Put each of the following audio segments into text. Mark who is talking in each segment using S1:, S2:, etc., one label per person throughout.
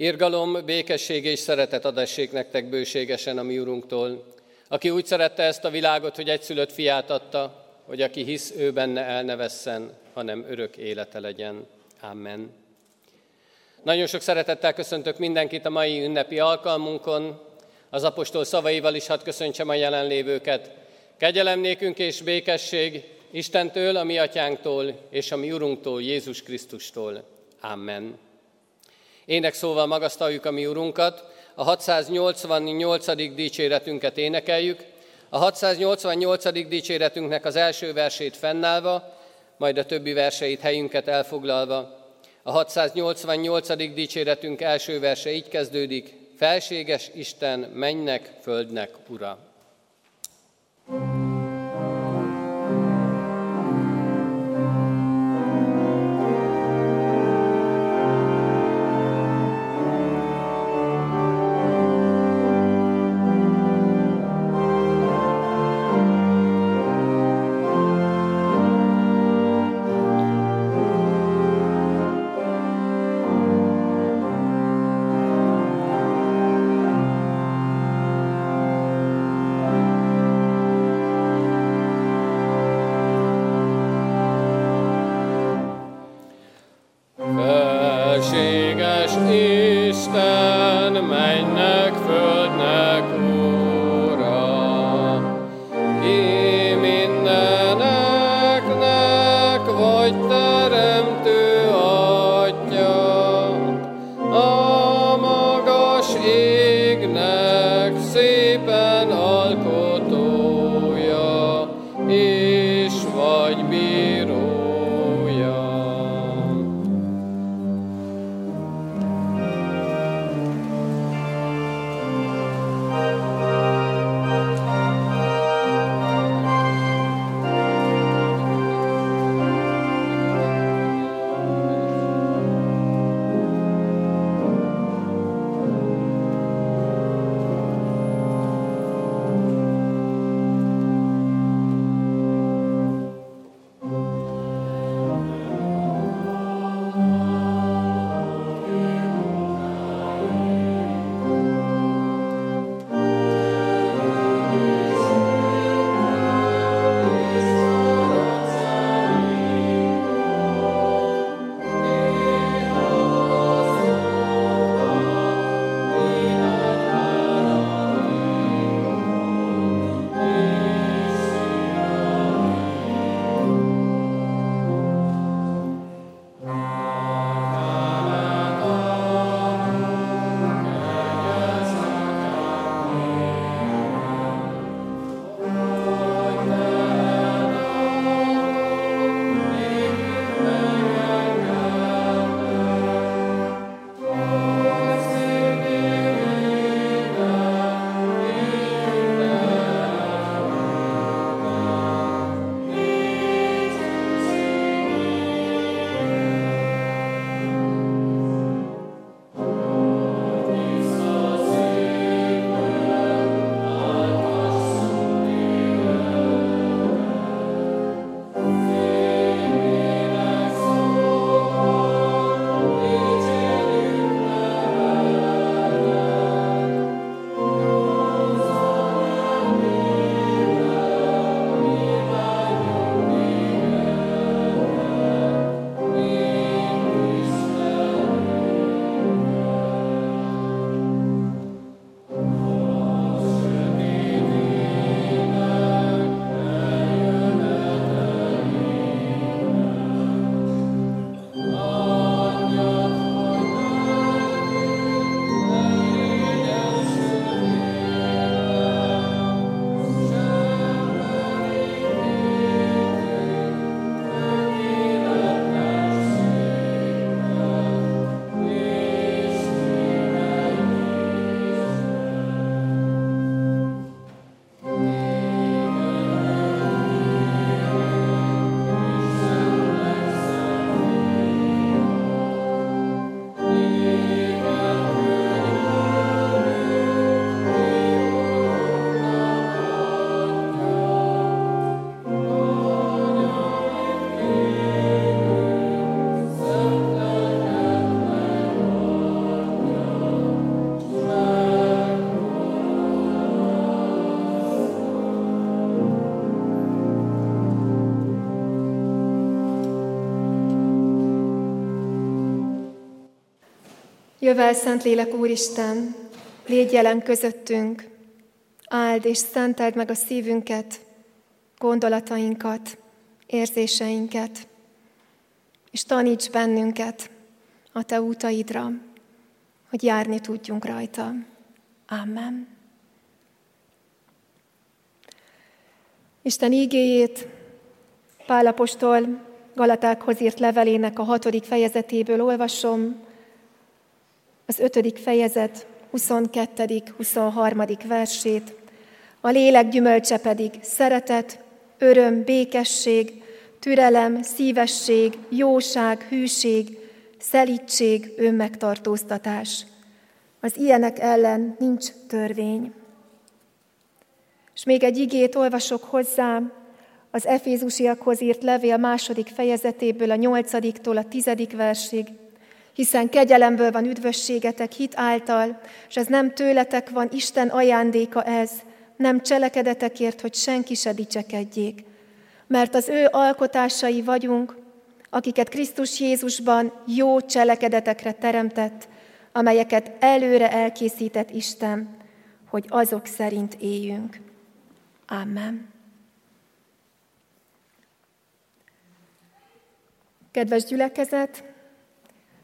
S1: Irgalom, békesség és szeretet adassék nektek bőségesen a mi Urunktól, aki úgy szerette ezt a világot, hogy egyszülött fiát adta, hogy aki hisz, ő benne el ne vesszen, hanem örök élete legyen. Amen. Nagyon sok szeretettel köszöntök mindenkit a mai ünnepi alkalmunkon. Az apostol szavaival is hadd köszöntsem a jelenlévőket. Kegyelem nékünk és békesség Istentől, a mi atyánktól és a mi Urunktól, Jézus Krisztustól. Amen. Ének szóval magasztaljuk a mi Urunkat, a 688. dicséretünket énekeljük, a 688. dicséretünknek az első versét fennállva, majd a többi verseit helyünket elfoglalva. A 688. dicséretünk első verse így kezdődik, Felséges Isten, mennek, földnek, Ura.
S2: Jövel, Szentlélek Úristen, légy jelen közöttünk, áld és szenteld meg a szívünket, gondolatainkat, érzéseinket, és taníts bennünket a Te útaidra, hogy járni tudjunk rajta. Amen. Isten ígéjét Pálapostól Galatákhoz írt levelének a hatodik fejezetéből olvasom, az ötödik fejezet 22. 23. versét, a lélek gyümölcse pedig szeretet, öröm, békesség, türelem, szívesség, jóság, hűség, szelítség, önmegtartóztatás. Az ilyenek ellen nincs törvény. És még egy igét olvasok hozzá, az Efézusiakhoz írt levél második fejezetéből a nyolcadiktól a tizedik versig, hiszen kegyelemből van üdvösségetek hit által, és ez nem tőletek van, Isten ajándéka ez, nem cselekedetekért, hogy senki se dicsekedjék. Mert az ő alkotásai vagyunk, akiket Krisztus Jézusban jó cselekedetekre teremtett, amelyeket előre elkészített Isten, hogy azok szerint éljünk. Amen. Kedves gyülekezet,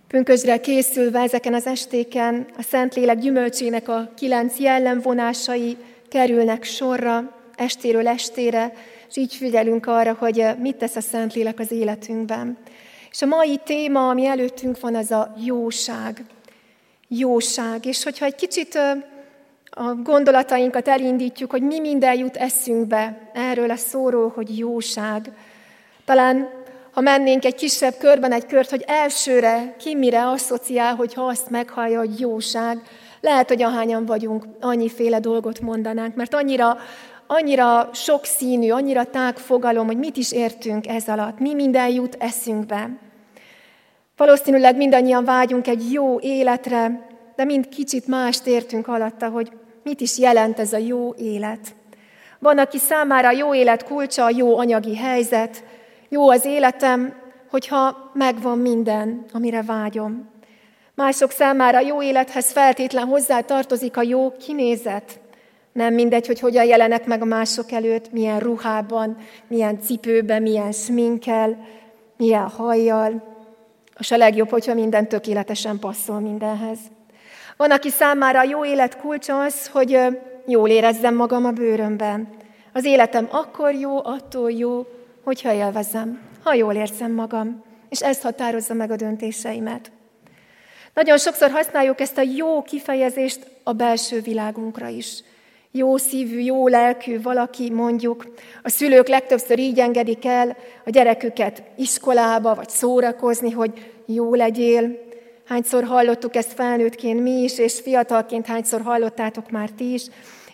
S2: pünkösdre készülve ezeken az estéken a Szentlélek gyümölcsének a kilenc jellemvonásai kerülnek sorra, estéről estére, és így figyelünk arra, hogy mit tesz a Szentlélek az életünkben. És a mai téma, ami előttünk van, az a jóság. Jóság. És hogyha egy kicsit a gondolatainkat elindítjuk, hogy mi minden jut eszünkbe erről a szóról, hogy jóság. Talán ha mennénk egy kisebb körben egy kört, hogy elsőre ki mire asszociál, hogy ha azt meghallja, hogy jóság, lehet, hogy ahányan vagyunk, annyiféle dolgot mondanánk, mert annyira, annyira sokszínű, annyira tág fogalom, hogy mit is értünk ez alatt, mi minden jut eszünkbe. Valószínűleg mindannyian vágyunk egy jó életre, de mind kicsit mást értünk alatta, hogy mit is jelent ez a jó élet. Van, aki számára a jó élet kulcsa a jó anyagi helyzet, jó az életem, hogyha megvan minden, amire vágyom. Mások számára jó élethez feltétlen hozzá tartozik a jó kinézet. Nem mindegy, hogy hogyan jelenek meg a mások előtt, milyen ruhában, milyen cipőben, milyen sminkel, milyen hajjal. És a legjobb, hogyha minden tökéletesen passzol mindenhez. Van, aki számára a jó élet kulcsa az, hogy jól érezzem magam a bőrömben. Az életem akkor jó, attól jó, hogyha élvezem, ha jól érzem magam, és ez határozza meg a döntéseimet. Nagyon sokszor használjuk ezt a jó kifejezést a belső világunkra is. Jó szívű, jó lelkű valaki, mondjuk. A szülők legtöbbször így engedik el a gyereküket iskolába, vagy szórakozni, hogy jó legyél. Hányszor hallottuk ezt felnőttként mi is, és fiatalként hányszor hallottátok már ti is.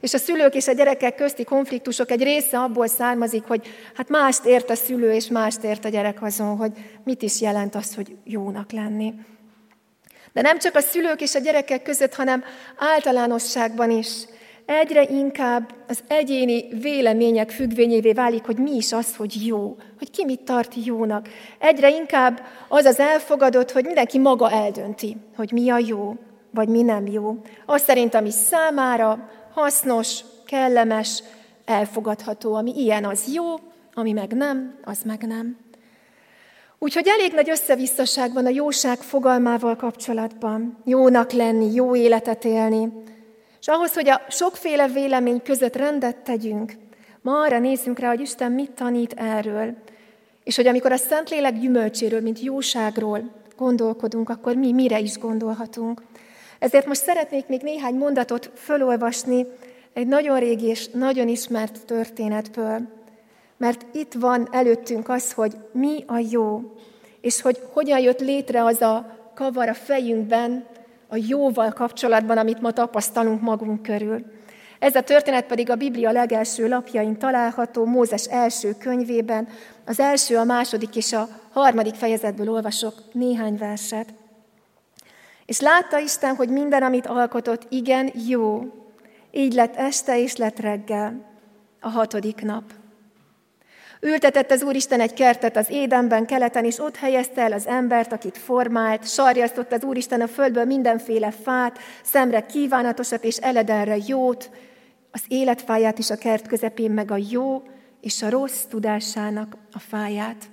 S2: És a szülők és a gyerekek közti konfliktusok egy része abból származik, hogy hát mást ért a szülő, és mást ért a gyerek azon, hogy mit is jelent az, hogy jónak lenni. De nem csak a szülők és a gyerekek között, hanem általánosságban is egyre inkább az egyéni vélemények függvényévé válik, hogy mi is az, hogy jó, hogy ki mit tart jónak. Egyre inkább az az elfogadott, hogy mindenki maga eldönti, hogy mi a jó, vagy mi nem jó. Az szerint, ami számára hasznos, kellemes, elfogadható, ami ilyen, az jó, ami meg nem, az meg nem. Úgyhogy elég nagy összevisszaság van a jóság fogalmával kapcsolatban. Jónak lenni, jó életet élni. És ahhoz, hogy a sokféle vélemény között rendet tegyünk, ma arra nézzünk rá, hogy Isten mit tanít erről. És hogy amikor a Szentlélek gyümölcséről, mint jóságról gondolkodunk, akkor mi mire is gondolhatunk. Ezért most szeretnék még néhány mondatot fölolvasni egy nagyon régi és nagyon ismert történetből. Mert itt van előttünk az, hogy mi a jó, és hogy hogyan jött létre az a kavar a fejünkben, a jóval kapcsolatban, amit ma tapasztalunk magunk körül. Ez a történet pedig a Biblia legelső lapjain található, Mózes első könyvében, az első, a második és a harmadik fejezetből olvasok néhány verset. És látta Isten, hogy minden, amit alkotott, igen, jó. Így lett este és lett reggel, a hatodik nap. Ültetett az Úristen egy kertet az édenben, keleten, és ott helyezte el az embert, akit formált, sarjasztott az Úristen a földből mindenféle fát, szemre kívánatosat és eledenre jót, az életfáját is a kert közepén, meg a jó és a rossz tudásának a fáját.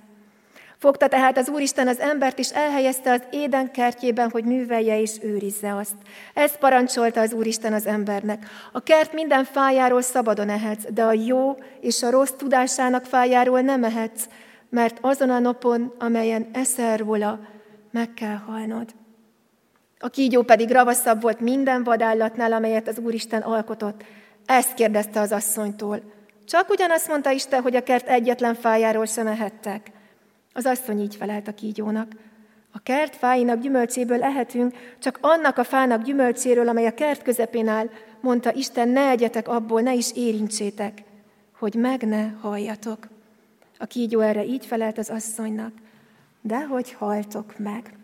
S2: Fogta tehát az Úristen az embert, és elhelyezte az éden kertjében, hogy művelje és őrizze azt. Ezt parancsolta az Úristen az embernek. A kert minden fájáról szabadon ehetsz, de a jó és a rossz tudásának fájáról nem ehetsz, mert azon a napon, amelyen eszel róla, meg kell halnod. A kígyó pedig ravaszabb volt minden vadállatnál, amelyet az Úristen alkotott. Ezt kérdezte az asszonytól. Csak ugyanazt mondta Isten, hogy a kert egyetlen fájáról sem ehettek. Az asszony így felelt a kígyónak. A kert fáinak gyümölcséből ehetünk, csak annak a fának gyümölcséről, amely a kert közepén áll, mondta Isten, ne egyetek abból, ne is érintsétek, hogy meg ne halljatok. A kígyó erre így felelt az asszonynak, de hogy haltok meg.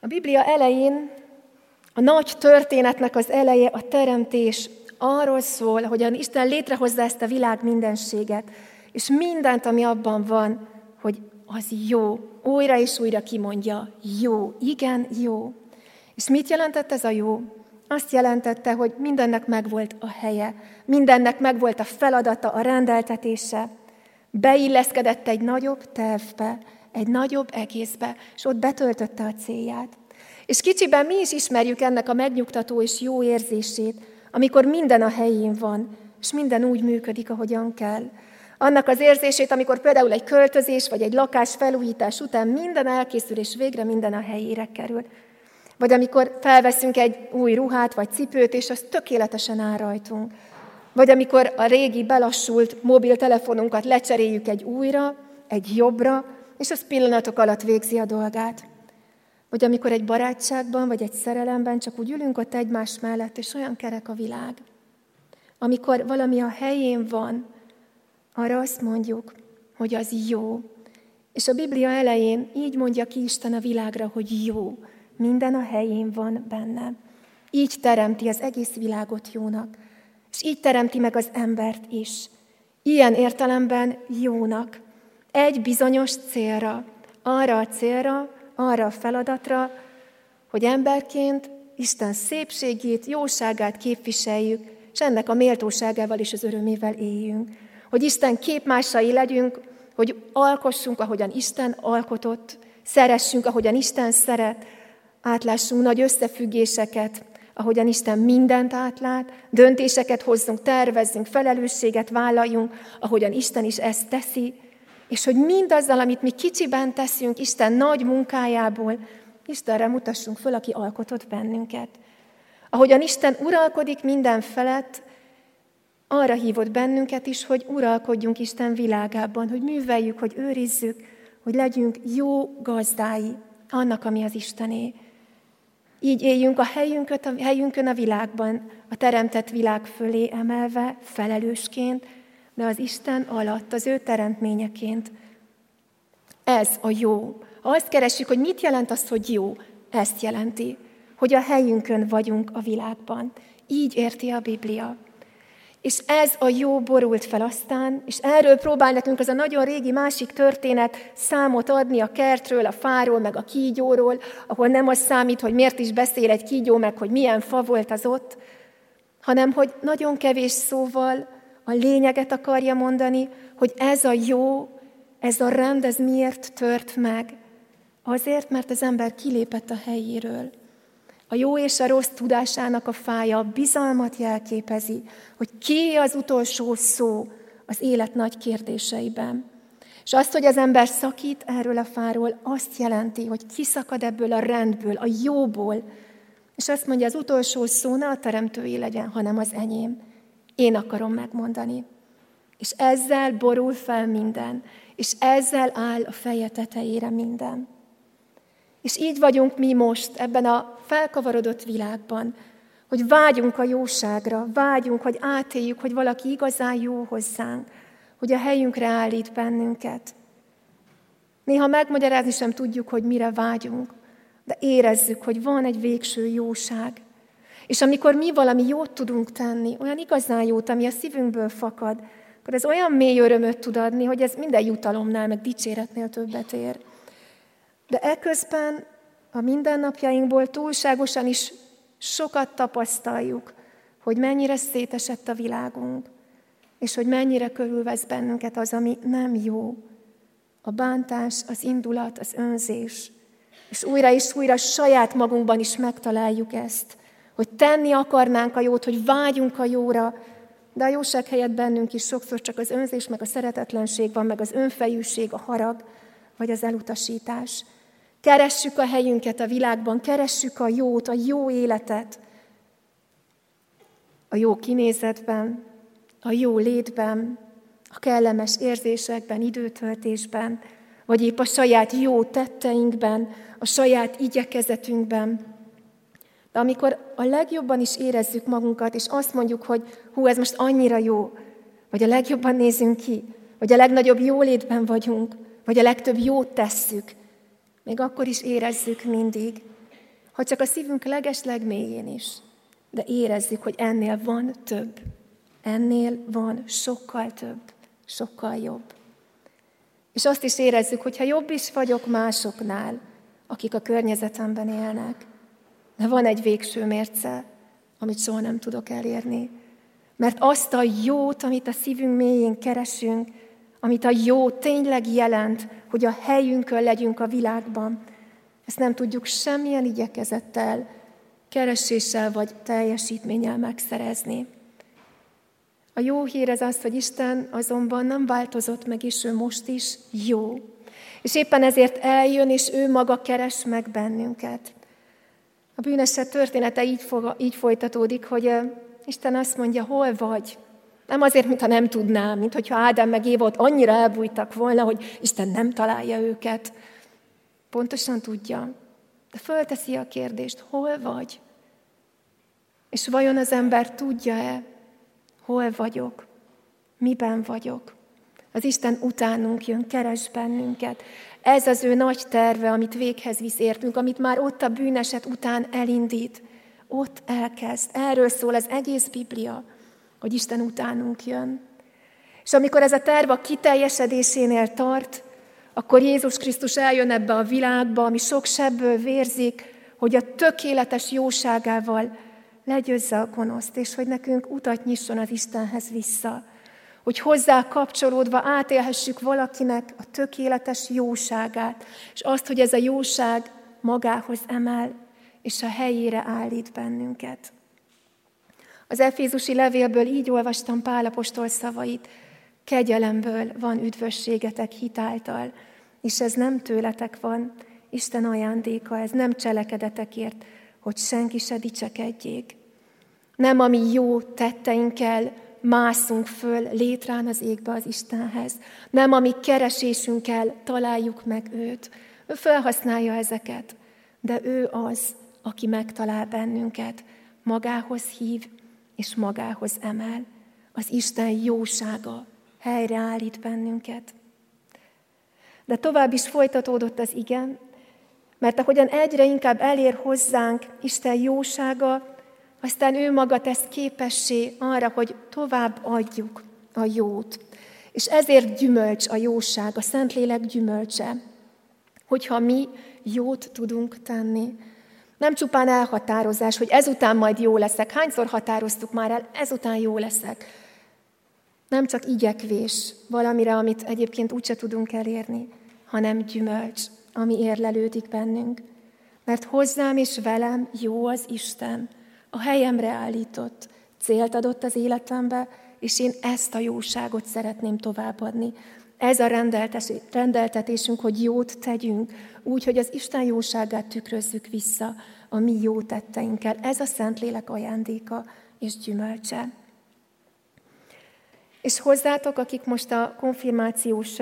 S2: A Biblia elején, a nagy történetnek az eleje, a teremtés arról szól, hogyan Isten létrehozza ezt a világ mindenséget, és mindent, ami abban van, hogy az jó. Újra és újra kimondja, jó, igen, jó. És mit jelentett ez a jó? Azt jelentette, hogy mindennek megvolt a helye, mindennek megvolt a feladata, a rendeltetése. Beilleszkedett egy nagyobb tervbe, egy nagyobb egészbe, és ott betöltötte a célját. És kicsiben mi is ismerjük ennek a megnyugtató és jó érzését, amikor minden a helyén van, és minden úgy működik, ahogyan kell. Annak az érzését, amikor például egy költözés vagy egy lakás felújítás után minden elkészül, és végre minden a helyére kerül. Vagy amikor felveszünk egy új ruhát vagy cipőt, és az tökéletesen áll rajtunk. Vagy amikor a régi belassult mobiltelefonunkat lecseréljük egy újra, egy jobbra, és az pillanatok alatt végzi a dolgát. Vagy amikor egy barátságban, vagy egy szerelemben csak úgy ülünk ott egymás mellett, és olyan kerek a világ. Amikor valami a helyén van, arra azt mondjuk, hogy az jó. És a Biblia elején így mondja ki Isten a világra, hogy jó. Minden a helyén van benne. Így teremti az egész világot jónak. És így teremti meg az embert is. Ilyen értelemben jónak. Egy bizonyos célra, arra a célra, arra a feladatra, hogy emberként Isten szépségét, jóságát képviseljük, és ennek a méltóságával és az örömével éljünk hogy Isten képmásai legyünk, hogy alkossunk, ahogyan Isten alkotott, szeressünk, ahogyan Isten szeret, átlássunk nagy összefüggéseket, ahogyan Isten mindent átlát, döntéseket hozzunk, tervezzünk, felelősséget vállaljunk, ahogyan Isten is ezt teszi, és hogy mindazzal, amit mi kicsiben teszünk Isten nagy munkájából, Istenre mutassunk föl, aki alkotott bennünket. Ahogyan Isten uralkodik minden felett, arra hívott bennünket is, hogy uralkodjunk Isten világában, hogy műveljük, hogy őrizzük, hogy legyünk jó gazdái annak, ami az Istené. Így éljünk a helyünket, a helyünkön a világban, a teremtett világ fölé emelve, felelősként, de az Isten alatt, az ő teremtményeként. Ez a jó. Ha azt keresjük, hogy mit jelent az, hogy jó, ezt jelenti, hogy a helyünkön vagyunk a világban. Így érti a Biblia. És ez a jó borult fel aztán, és erről próbál nekünk az a nagyon régi másik történet számot adni a kertről, a fáról, meg a kígyóról, ahol nem az számít, hogy miért is beszél egy kígyó, meg hogy milyen fa volt az ott, hanem hogy nagyon kevés szóval a lényeget akarja mondani, hogy ez a jó, ez a rend, ez miért tört meg. Azért, mert az ember kilépett a helyéről. A jó és a rossz tudásának a fája a bizalmat jelképezi, hogy ki az utolsó szó az élet nagy kérdéseiben. És azt, hogy az ember szakít erről a fáról, azt jelenti, hogy kiszakad ebből a rendből, a jóból, és azt mondja, az utolsó szó ne a teremtői legyen, hanem az enyém. Én akarom megmondani. És ezzel borul fel minden, és ezzel áll a feje tetejére minden. És így vagyunk mi most ebben a felkavarodott világban, hogy vágyunk a jóságra, vágyunk, hogy átéljük, hogy valaki igazán jó hozzánk, hogy a helyünkre állít bennünket. Néha megmagyarázni sem tudjuk, hogy mire vágyunk, de érezzük, hogy van egy végső jóság. És amikor mi valami jót tudunk tenni, olyan igazán jót, ami a szívünkből fakad, akkor ez olyan mély örömöt tud adni, hogy ez minden jutalomnál, meg dicséretnél többet ér. De eközben a mindennapjainkból túlságosan is sokat tapasztaljuk, hogy mennyire szétesett a világunk, és hogy mennyire körülvesz bennünket az, ami nem jó. A bántás, az indulat, az önzés. És újra és újra saját magunkban is megtaláljuk ezt, hogy tenni akarnánk a jót, hogy vágyunk a jóra, de a jóság helyett bennünk is sokszor csak az önzés, meg a szeretetlenség van, meg az önfejűség, a harag, vagy az elutasítás. Keressük a helyünket a világban, keressük a jót, a jó életet, a jó kinézetben, a jó létben, a kellemes érzésekben, időtöltésben, vagy épp a saját jó tetteinkben, a saját igyekezetünkben. De amikor a legjobban is érezzük magunkat, és azt mondjuk, hogy hú, ez most annyira jó, vagy a legjobban nézünk ki, vagy a legnagyobb jólétben vagyunk, vagy a legtöbb jót tesszük, még akkor is érezzük mindig, ha csak a szívünk leges legmélyén is, de érezzük, hogy ennél van több. Ennél van sokkal több, sokkal jobb. És azt is érezzük, hogy ha jobb is vagyok másoknál, akik a környezetemben élnek, de van egy végső mérce, amit soha nem tudok elérni. Mert azt a jót, amit a szívünk mélyén keresünk, amit a jó tényleg jelent, hogy a helyünkön legyünk a világban, ezt nem tudjuk semmilyen igyekezettel, kereséssel vagy teljesítménnyel megszerezni. A jó hír ez az, hogy Isten azonban nem változott meg, és ő most is jó. És éppen ezért eljön, és ő maga keres meg bennünket. A bűneset története így, fog, így folytatódik, hogy Isten azt mondja, hol vagy? Nem azért, mintha nem tudnám, mint hogyha Ádám meg Éva ott annyira elbújtak volna, hogy Isten nem találja őket. Pontosan tudja. De fölteszi a kérdést, hol vagy? És vajon az ember tudja-e, hol vagyok, miben vagyok? Az Isten utánunk jön, keres bennünket. Ez az ő nagy terve, amit véghez visz értünk, amit már ott a bűneset után elindít. Ott elkezd. Erről szól az egész Biblia, hogy Isten utánunk jön. És amikor ez a terv a kiteljesedésénél tart, akkor Jézus Krisztus eljön ebbe a világba, ami sok sebből vérzik, hogy a tökéletes jóságával legyőzze a gonoszt, és hogy nekünk utat nyisson az Istenhez vissza. Hogy hozzá kapcsolódva átélhessük valakinek a tökéletes jóságát, és azt, hogy ez a jóság magához emel, és a helyére állít bennünket. Az Efézusi levélből így olvastam Pálapostól szavait, kegyelemből van üdvösségetek hitáltal, és ez nem tőletek van, Isten ajándéka, ez nem cselekedetekért, hogy senki se dicsekedjék. Nem a mi jó tetteinkkel mászunk föl létrán az égbe az Istenhez. Nem a mi keresésünkkel találjuk meg őt. Ő felhasználja ezeket, de ő az, aki megtalál bennünket, magához hív és magához emel. Az Isten jósága helyreállít bennünket. De tovább is folytatódott az igen, mert ahogyan egyre inkább elér hozzánk Isten jósága, aztán ő maga tesz képessé arra, hogy tovább adjuk a jót. És ezért gyümölcs a jóság, a Szentlélek gyümölcse, hogyha mi jót tudunk tenni. Nem csupán elhatározás, hogy ezután majd jó leszek. Hányszor határoztuk már el, ezután jó leszek. Nem csak igyekvés valamire, amit egyébként úgyse tudunk elérni, hanem gyümölcs, ami érlelődik bennünk. Mert hozzám és velem jó az Isten, a helyemre állított, célt adott az életembe, és én ezt a jóságot szeretném továbbadni. Ez a rendeltetésünk, hogy jót tegyünk, úgy, hogy az Isten jóságát tükrözzük vissza a mi jó tetteinkkel. Ez a Szentlélek ajándéka és gyümölcse. És hozzátok, akik most a konfirmációs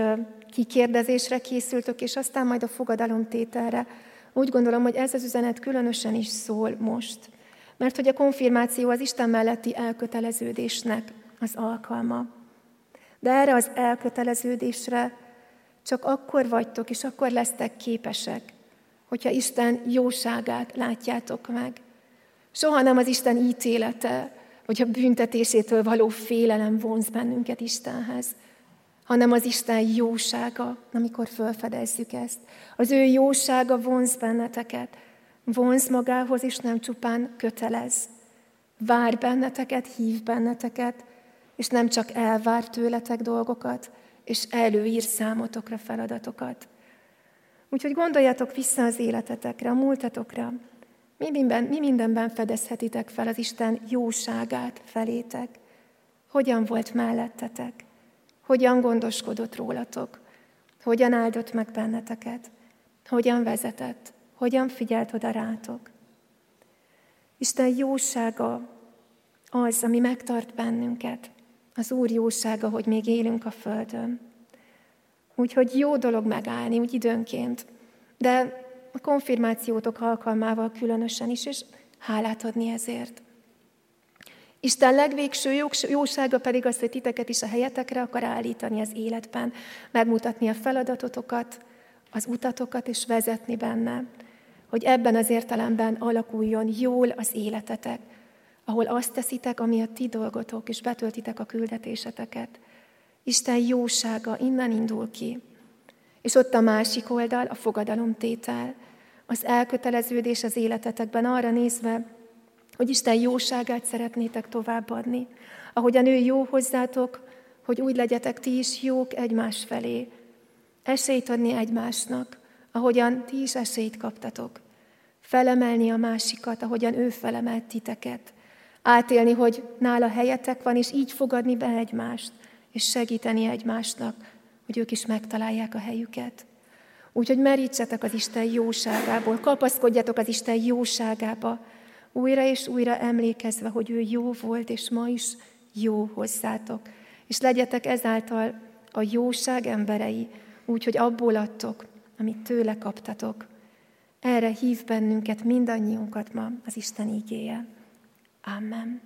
S2: kikérdezésre készültök, és aztán majd a fogadalomtételre, úgy gondolom, hogy ez az üzenet különösen is szól most. Mert hogy a konfirmáció az Isten melletti elköteleződésnek az alkalma. De erre az elköteleződésre csak akkor vagytok, és akkor lesztek képesek, hogyha Isten jóságát látjátok meg. Soha nem az Isten ítélete, hogy a büntetésétől való félelem vonz bennünket Istenhez, hanem az Isten jósága, amikor felfedezzük ezt. Az ő jósága vonz benneteket, vonz magához, és nem csupán kötelez. Vár benneteket, hív benneteket, és nem csak elvár tőletek dolgokat, és előír számotokra feladatokat. Úgyhogy gondoljatok vissza az életetekre, a múltatokra. Mi, minden, mi mindenben fedezhetitek fel az Isten jóságát felétek? Hogyan volt mellettetek? Hogyan gondoskodott rólatok? Hogyan áldott meg benneteket? Hogyan vezetett? Hogyan figyelt oda rátok? Isten jósága az, ami megtart bennünket. Az Úr jósága, hogy még élünk a Földön. Úgyhogy jó dolog megállni, úgy időnként, de a konfirmációtok alkalmával különösen is, és hálát adni ezért. Isten legvégső jósága pedig az, hogy titeket is a helyetekre akar állítani az életben, megmutatni a feladatotokat, az utatokat, és vezetni benne, hogy ebben az értelemben alakuljon jól az életetek, ahol azt teszitek, ami a ti dolgotok, és betöltitek a küldetéseteket. Isten jósága innen indul ki. És ott a másik oldal, a fogadalomtétel, az elköteleződés az életetekben arra nézve, hogy Isten jóságát szeretnétek továbbadni. Ahogyan ő jó hozzátok, hogy úgy legyetek ti is jók egymás felé. Esélyt adni egymásnak, ahogyan ti is esélyt kaptatok. Felemelni a másikat, ahogyan ő felemelt titeket. Átélni, hogy nála helyetek van, és így fogadni be egymást, és segíteni egymásnak, hogy ők is megtalálják a helyüket. Úgyhogy merítsetek az Isten jóságából, kapaszkodjatok az Isten jóságába, újra és újra emlékezve, hogy ő jó volt, és ma is jó hozzátok. És legyetek ezáltal a jóság emberei, úgyhogy abból adtok, amit tőle kaptatok. Erre hív bennünket mindannyiunkat ma az Isten ígéje. Amen.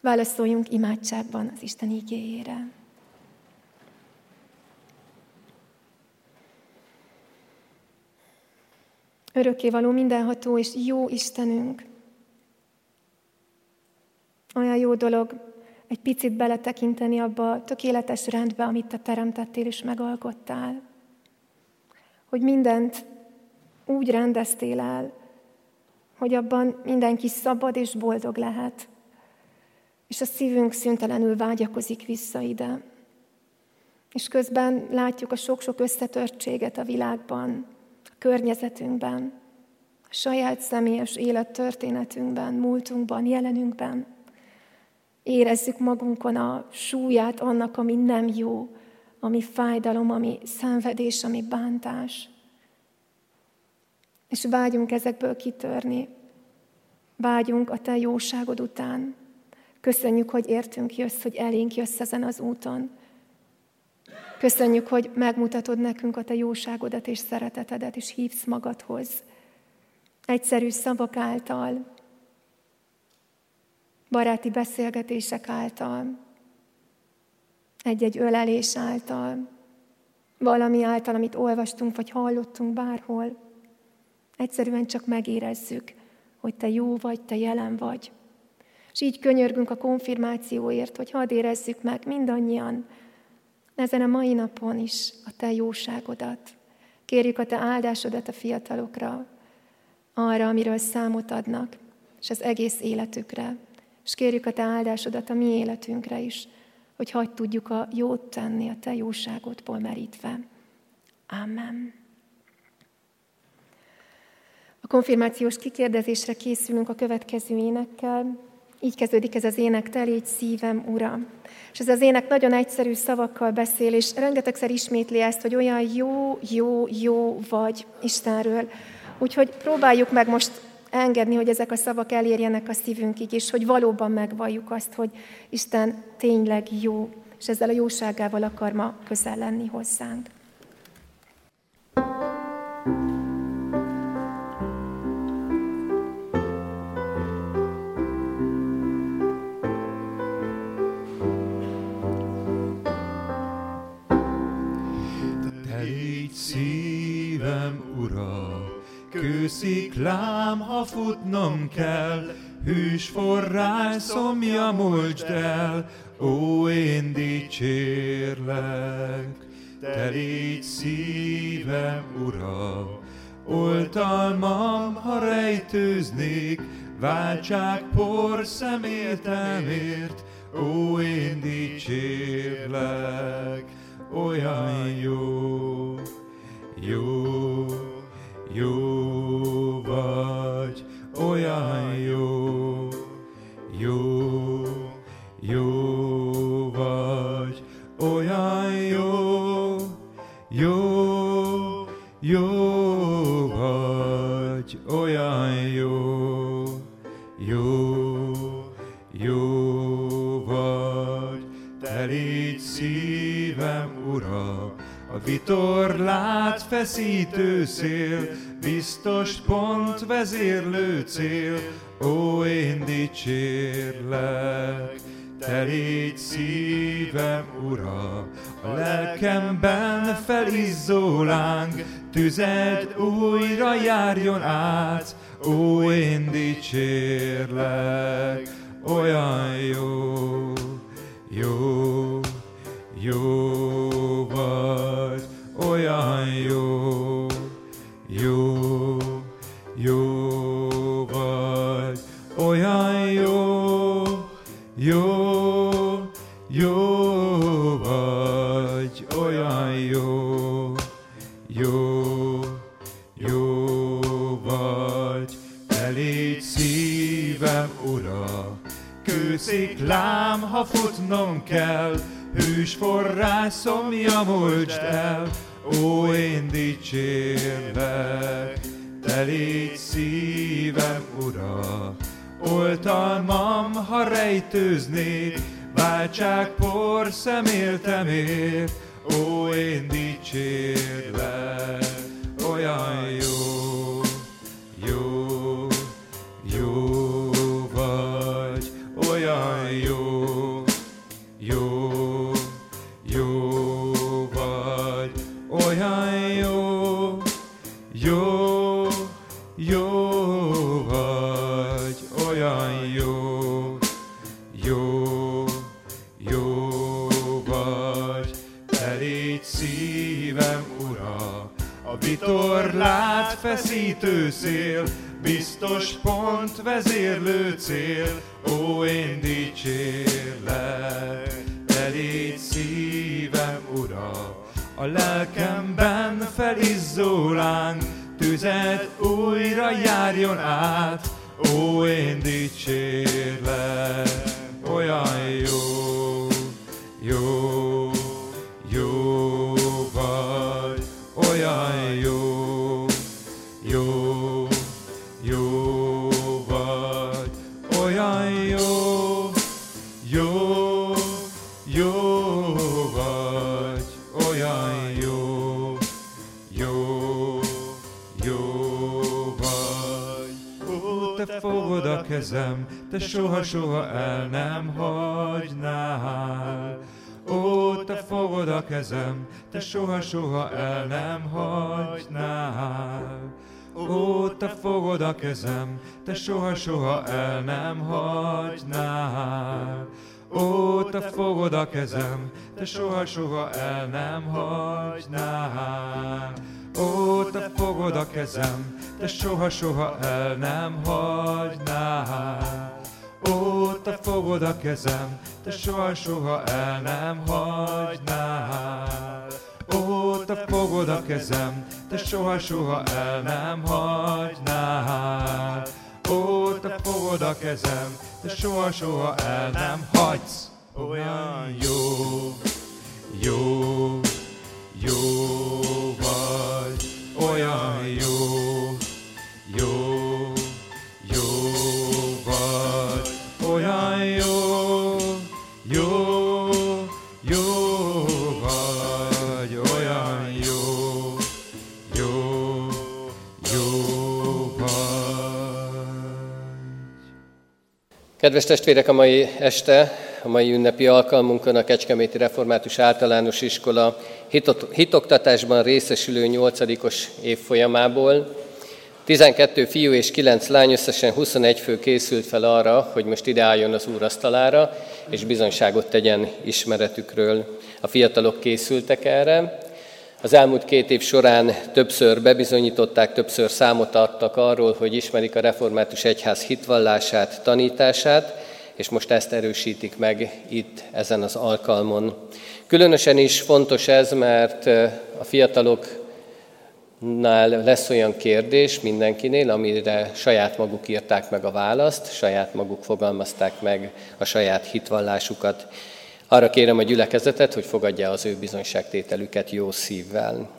S2: Válaszoljunk imádságban az Isten ígéjére. Örökkévaló, mindenható és jó Istenünk. Olyan jó dolog egy picit beletekinteni abba a tökéletes rendbe, amit te teremtettél és megalkottál. Hogy mindent úgy rendeztél el, hogy abban mindenki szabad és boldog lehet. És a szívünk szüntelenül vágyakozik vissza ide. És közben látjuk a sok-sok összetörtséget a világban, környezetünkben, a saját személyes élettörténetünkben, múltunkban, jelenünkben. Érezzük magunkon a súlyát annak, ami nem jó, ami fájdalom, ami szenvedés, ami bántás. És vágyunk ezekből kitörni. Vágyunk a Te jóságod után. Köszönjük, hogy értünk jössz, hogy elénk jössz ezen az úton. Köszönjük, hogy megmutatod nekünk a Te jóságodat és szeretetedet, és hívsz magadhoz. Egyszerű szavak által, baráti beszélgetések által, egy-egy ölelés által, valami által, amit olvastunk vagy hallottunk bárhol. Egyszerűen csak megérezzük, hogy Te jó vagy, Te jelen vagy. És így könyörgünk a konfirmációért, hogy hadd érezzük meg mindannyian, ezen a mai napon is a Te jóságodat. Kérjük a Te áldásodat a fiatalokra, arra, amiről számot adnak, és az egész életükre. És kérjük a Te áldásodat a mi életünkre is, hogy hagyd tudjuk a jót tenni a Te jóságodból merítve. Amen. Konfirmációs kikérdezésre készülünk a következő énekkel. Így kezdődik ez az ének, te légy szívem, Uram. És ez az ének nagyon egyszerű szavakkal beszél, és rengetegszer ismétli ezt, hogy olyan jó, jó, jó vagy Istenről. Úgyhogy próbáljuk meg most engedni, hogy ezek a szavak elérjenek a szívünkig, és hogy valóban megvalljuk azt, hogy Isten tényleg jó, és ezzel a jóságával akar ma közel lenni hozzánk.
S3: Kősziklám, ha futnom kell, hűs forrás szomja mulcsd el, ó, én dicsérlek. Te légy szívem, Ura, oltalmam, ha rejtőznék, váltság por szemétemért, ó, én dicsérlek, olyan jó, jó, jó vagy, olyan jó, jó, jó vagy, olyan feszítő szél, biztos pont vezérlő cél, ó, én dicsérlek. Te légy szívem, Ura, a lelkemben felizzó láng, tüzed újra járjon át, ó, én dicsérlek, felizzó láng, tüzed újra járjon át, ó, én dicsérlek. Olyan jó, kezem, te soha-soha el nem hagynál. Ó, te fogod a kezem, te soha-soha el nem hagynál. Ó, te fogod a kezem, te soha-soha el nem hagynál. Ó, te fogod a kezem, te soha-soha el nem hagynál. Ó, te fogod a kezem, te soha-soha el nem hagynál. Ó, te fogod a kezem, te soha-soha el nem hagynál. Ó, te fogod a kezem, te soha-soha el nem hagynál. Ó, te fogod a kezem, te soha-soha el nem hagysz. Olyan jó, jó, jó olyan jó,
S1: Kedves testvérek, a mai este, a mai ünnepi alkalmunkon a Kecskeméti Református Általános Iskola hitoktatásban részesülő nyolcadikos évfolyamából 12 fiú és 9 lány, összesen 21 fő készült fel arra, hogy most ide álljon az úr asztalára, és bizonyságot tegyen ismeretükről. A fiatalok készültek erre, az elmúlt két év során többször bebizonyították, többször számot adtak arról, hogy ismerik a református egyház hitvallását, tanítását, és most ezt erősítik meg itt ezen az alkalmon. Különösen is fontos ez, mert a fiataloknál lesz olyan kérdés mindenkinél, amire saját maguk írták meg a választ, saját maguk fogalmazták meg a saját hitvallásukat. Arra kérem a gyülekezetet, hogy fogadja az ő bizonyságtételüket jó szívvel.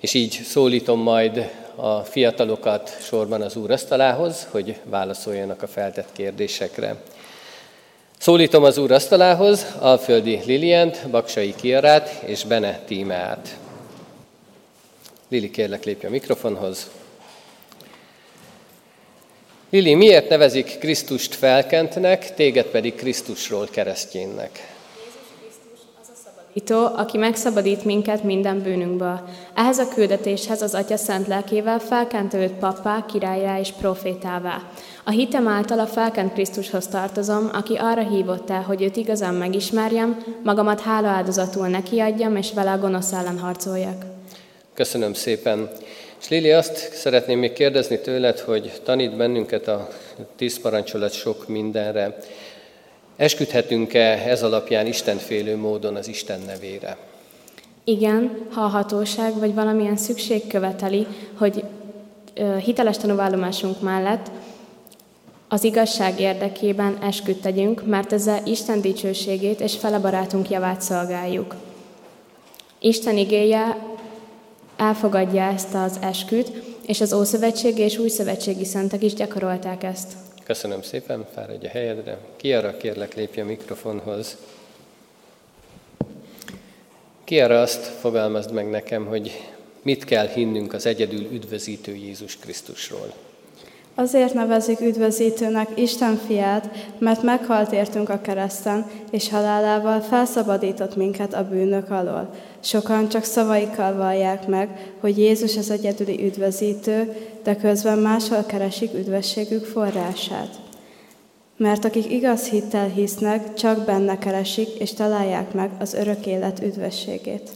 S1: És így szólítom majd a fiatalokat sorban az asztalához, hogy válaszoljanak a feltett kérdésekre. Szólítom az úr asztalához Alföldi Lilient, Baksai Kiarát és Bene Tímeát. Lili, kérlek lépj a mikrofonhoz. Lili, miért nevezik Krisztust felkentnek, téged pedig Krisztusról keresztjénnek?
S4: Ito, aki megszabadít minket minden bűnünkből. Ehhez a küldetéshez az Atya szent lelkével felkente őt pappá, királyá és profétává. A hitem által a felkent Krisztushoz tartozom, aki arra hívott el, hogy őt igazán megismerjem, magamat hálaáldozatul nekiadjam, és vele a gonosz ellen harcoljak.
S1: Köszönöm szépen. És Lili, azt szeretném még kérdezni tőled, hogy tanít bennünket a tíz parancsolat sok mindenre. Esküdhetünk-e ez alapján Istenfélő módon az Isten nevére?
S4: Igen, ha a hatóság vagy valamilyen szükség követeli, hogy hiteles tanúvállomásunk mellett az igazság érdekében esküdt tegyünk, mert ezzel Isten dicsőségét és fele barátunk javát szolgáljuk. Isten igéje elfogadja ezt az esküt, és az Ószövetségi és Újszövetségi szentek is gyakorolták ezt.
S1: Köszönöm szépen, fáradj a helyedre. Kiara, kérlek, lépj a mikrofonhoz. Kiara, azt fogalmazd meg nekem, hogy mit kell hinnünk az egyedül üdvözítő Jézus Krisztusról.
S5: Azért nevezik üdvözítőnek Isten fiát, mert meghalt értünk a kereszten, és halálával felszabadított minket a bűnök alól. Sokan csak szavaikkal vallják meg, hogy Jézus az egyedüli üdvözítő, de közben máshol keresik üdvösségük forrását. Mert akik igaz hittel hisznek, csak benne keresik és találják meg az örök élet üdvösségét.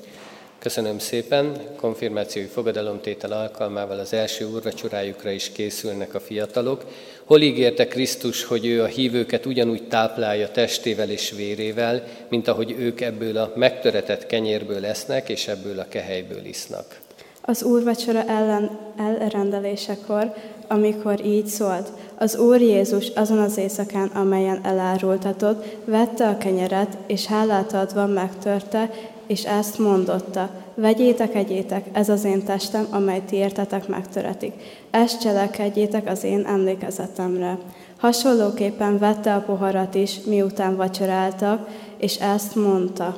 S1: Köszönöm szépen. Konfirmációi fogadalomtétel alkalmával az első úrvacsorájukra is készülnek a fiatalok. Hol ígérte Krisztus, hogy ő a hívőket ugyanúgy táplálja testével és vérével, mint ahogy ők ebből a megtöretett kenyérből esznek, és ebből a kehelyből isznak?
S5: Az úrvacsora ellen elrendelésekor, amikor így szólt, az Úr Jézus azon az éjszakán, amelyen elárultatott, vette a kenyeret, és hálát adva megtörte, és ezt mondotta, vegyétek, egyétek, ez az én testem, amely ti értetek megtöretik. Ezt cselekedjétek az én emlékezetemre. Hasonlóképpen vette a poharat is, miután vacsoráltak, és ezt mondta.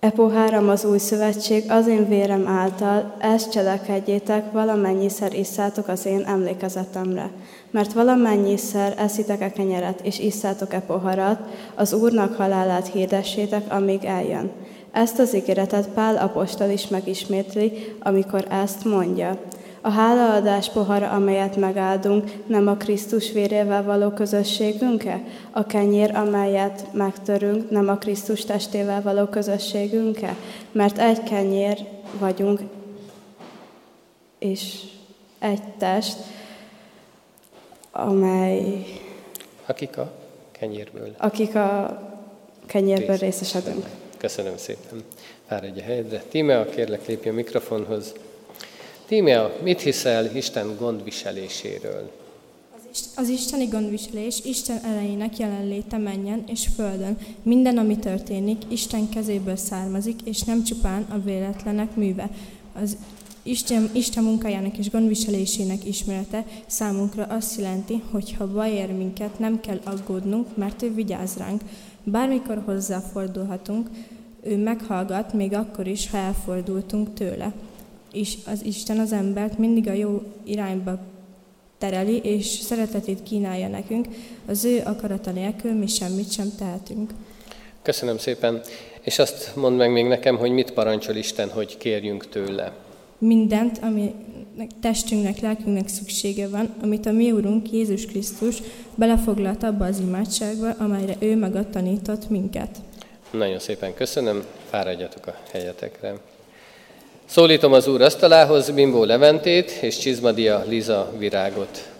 S5: E poháram az új szövetség az én vérem által, ezt cselekedjétek, valamennyiszer isszátok az én emlékezetemre. Mert valamennyiszer eszitek e kenyeret, és isszátok e poharat, az Úrnak halálát hirdessétek, amíg eljön. Ezt az ígéretet Pál apostol is megismétli, amikor ezt mondja. A hálaadás pohara, amelyet megáldunk, nem a Krisztus vérével való közösségünke? A kenyér, amelyet megtörünk, nem a Krisztus testével való közösségünke? Mert egy kenyér vagyunk, és egy test, amely...
S1: Akik a kenyérből.
S5: Akik a kenyérből részesedünk.
S1: Köszönöm szépen. Fáradj a helyedre. Tímea, kérlek lépj a mikrofonhoz. Tímea, mit hiszel Isten gondviseléséről?
S6: Az isteni gondviselés Isten elejének jelenléte menjen és földön. Minden, ami történik, Isten kezéből származik, és nem csupán a véletlenek műve. Az Isten, Isten munkájának és gondviselésének ismerete számunkra azt jelenti, hogy ha baj ér minket, nem kell aggódnunk, mert ő vigyáz ránk. Bármikor hozzáfordulhatunk, ő meghallgat, még akkor is, ha elfordultunk tőle. És az Isten az embert mindig a jó irányba tereli, és szeretetét kínálja nekünk, az ő akarata nélkül mi semmit sem tehetünk.
S1: Köszönöm szépen. És azt mondd meg még nekem, hogy mit parancsol Isten, hogy kérjünk tőle.
S6: Mindent, ami testünknek, lelkünknek szüksége van, amit a mi Úrunk Jézus Krisztus belefoglalt abba az imádságba, amelyre ő meg tanított minket.
S1: Nagyon szépen köszönöm, fáradjatok a helyetekre. Szólítom az Úr asztalához Bimbó Leventét és Csizmadia Liza Virágot.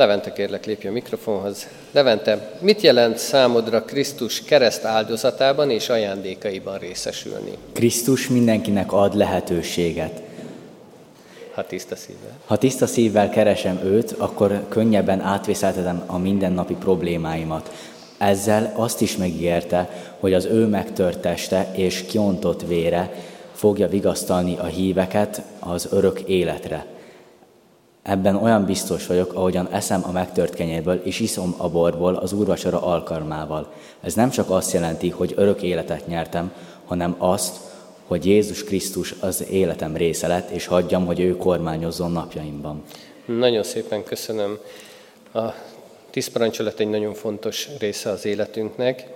S1: Levente, kérlek, lépj a mikrofonhoz. Levente, mit jelent számodra Krisztus kereszt áldozatában és ajándékaiban részesülni?
S7: Krisztus mindenkinek ad lehetőséget.
S1: Ha tiszta szívvel.
S7: Ha tiszta szívvel keresem őt, akkor könnyebben átvészeltetem a mindennapi problémáimat. Ezzel azt is megígérte, hogy az ő megtört teste és kiontott vére fogja vigasztalni a híveket az örök életre. Ebben olyan biztos vagyok, ahogyan eszem a megtört kenyérből, és iszom a borból az úrvacsora alkalmával. Ez nem csak azt jelenti, hogy örök életet nyertem, hanem azt, hogy Jézus Krisztus az életem része lett, és hagyjam, hogy ő kormányozzon napjaimban.
S1: Nagyon szépen köszönöm. A tíz parancsolat egy nagyon fontos része az életünknek,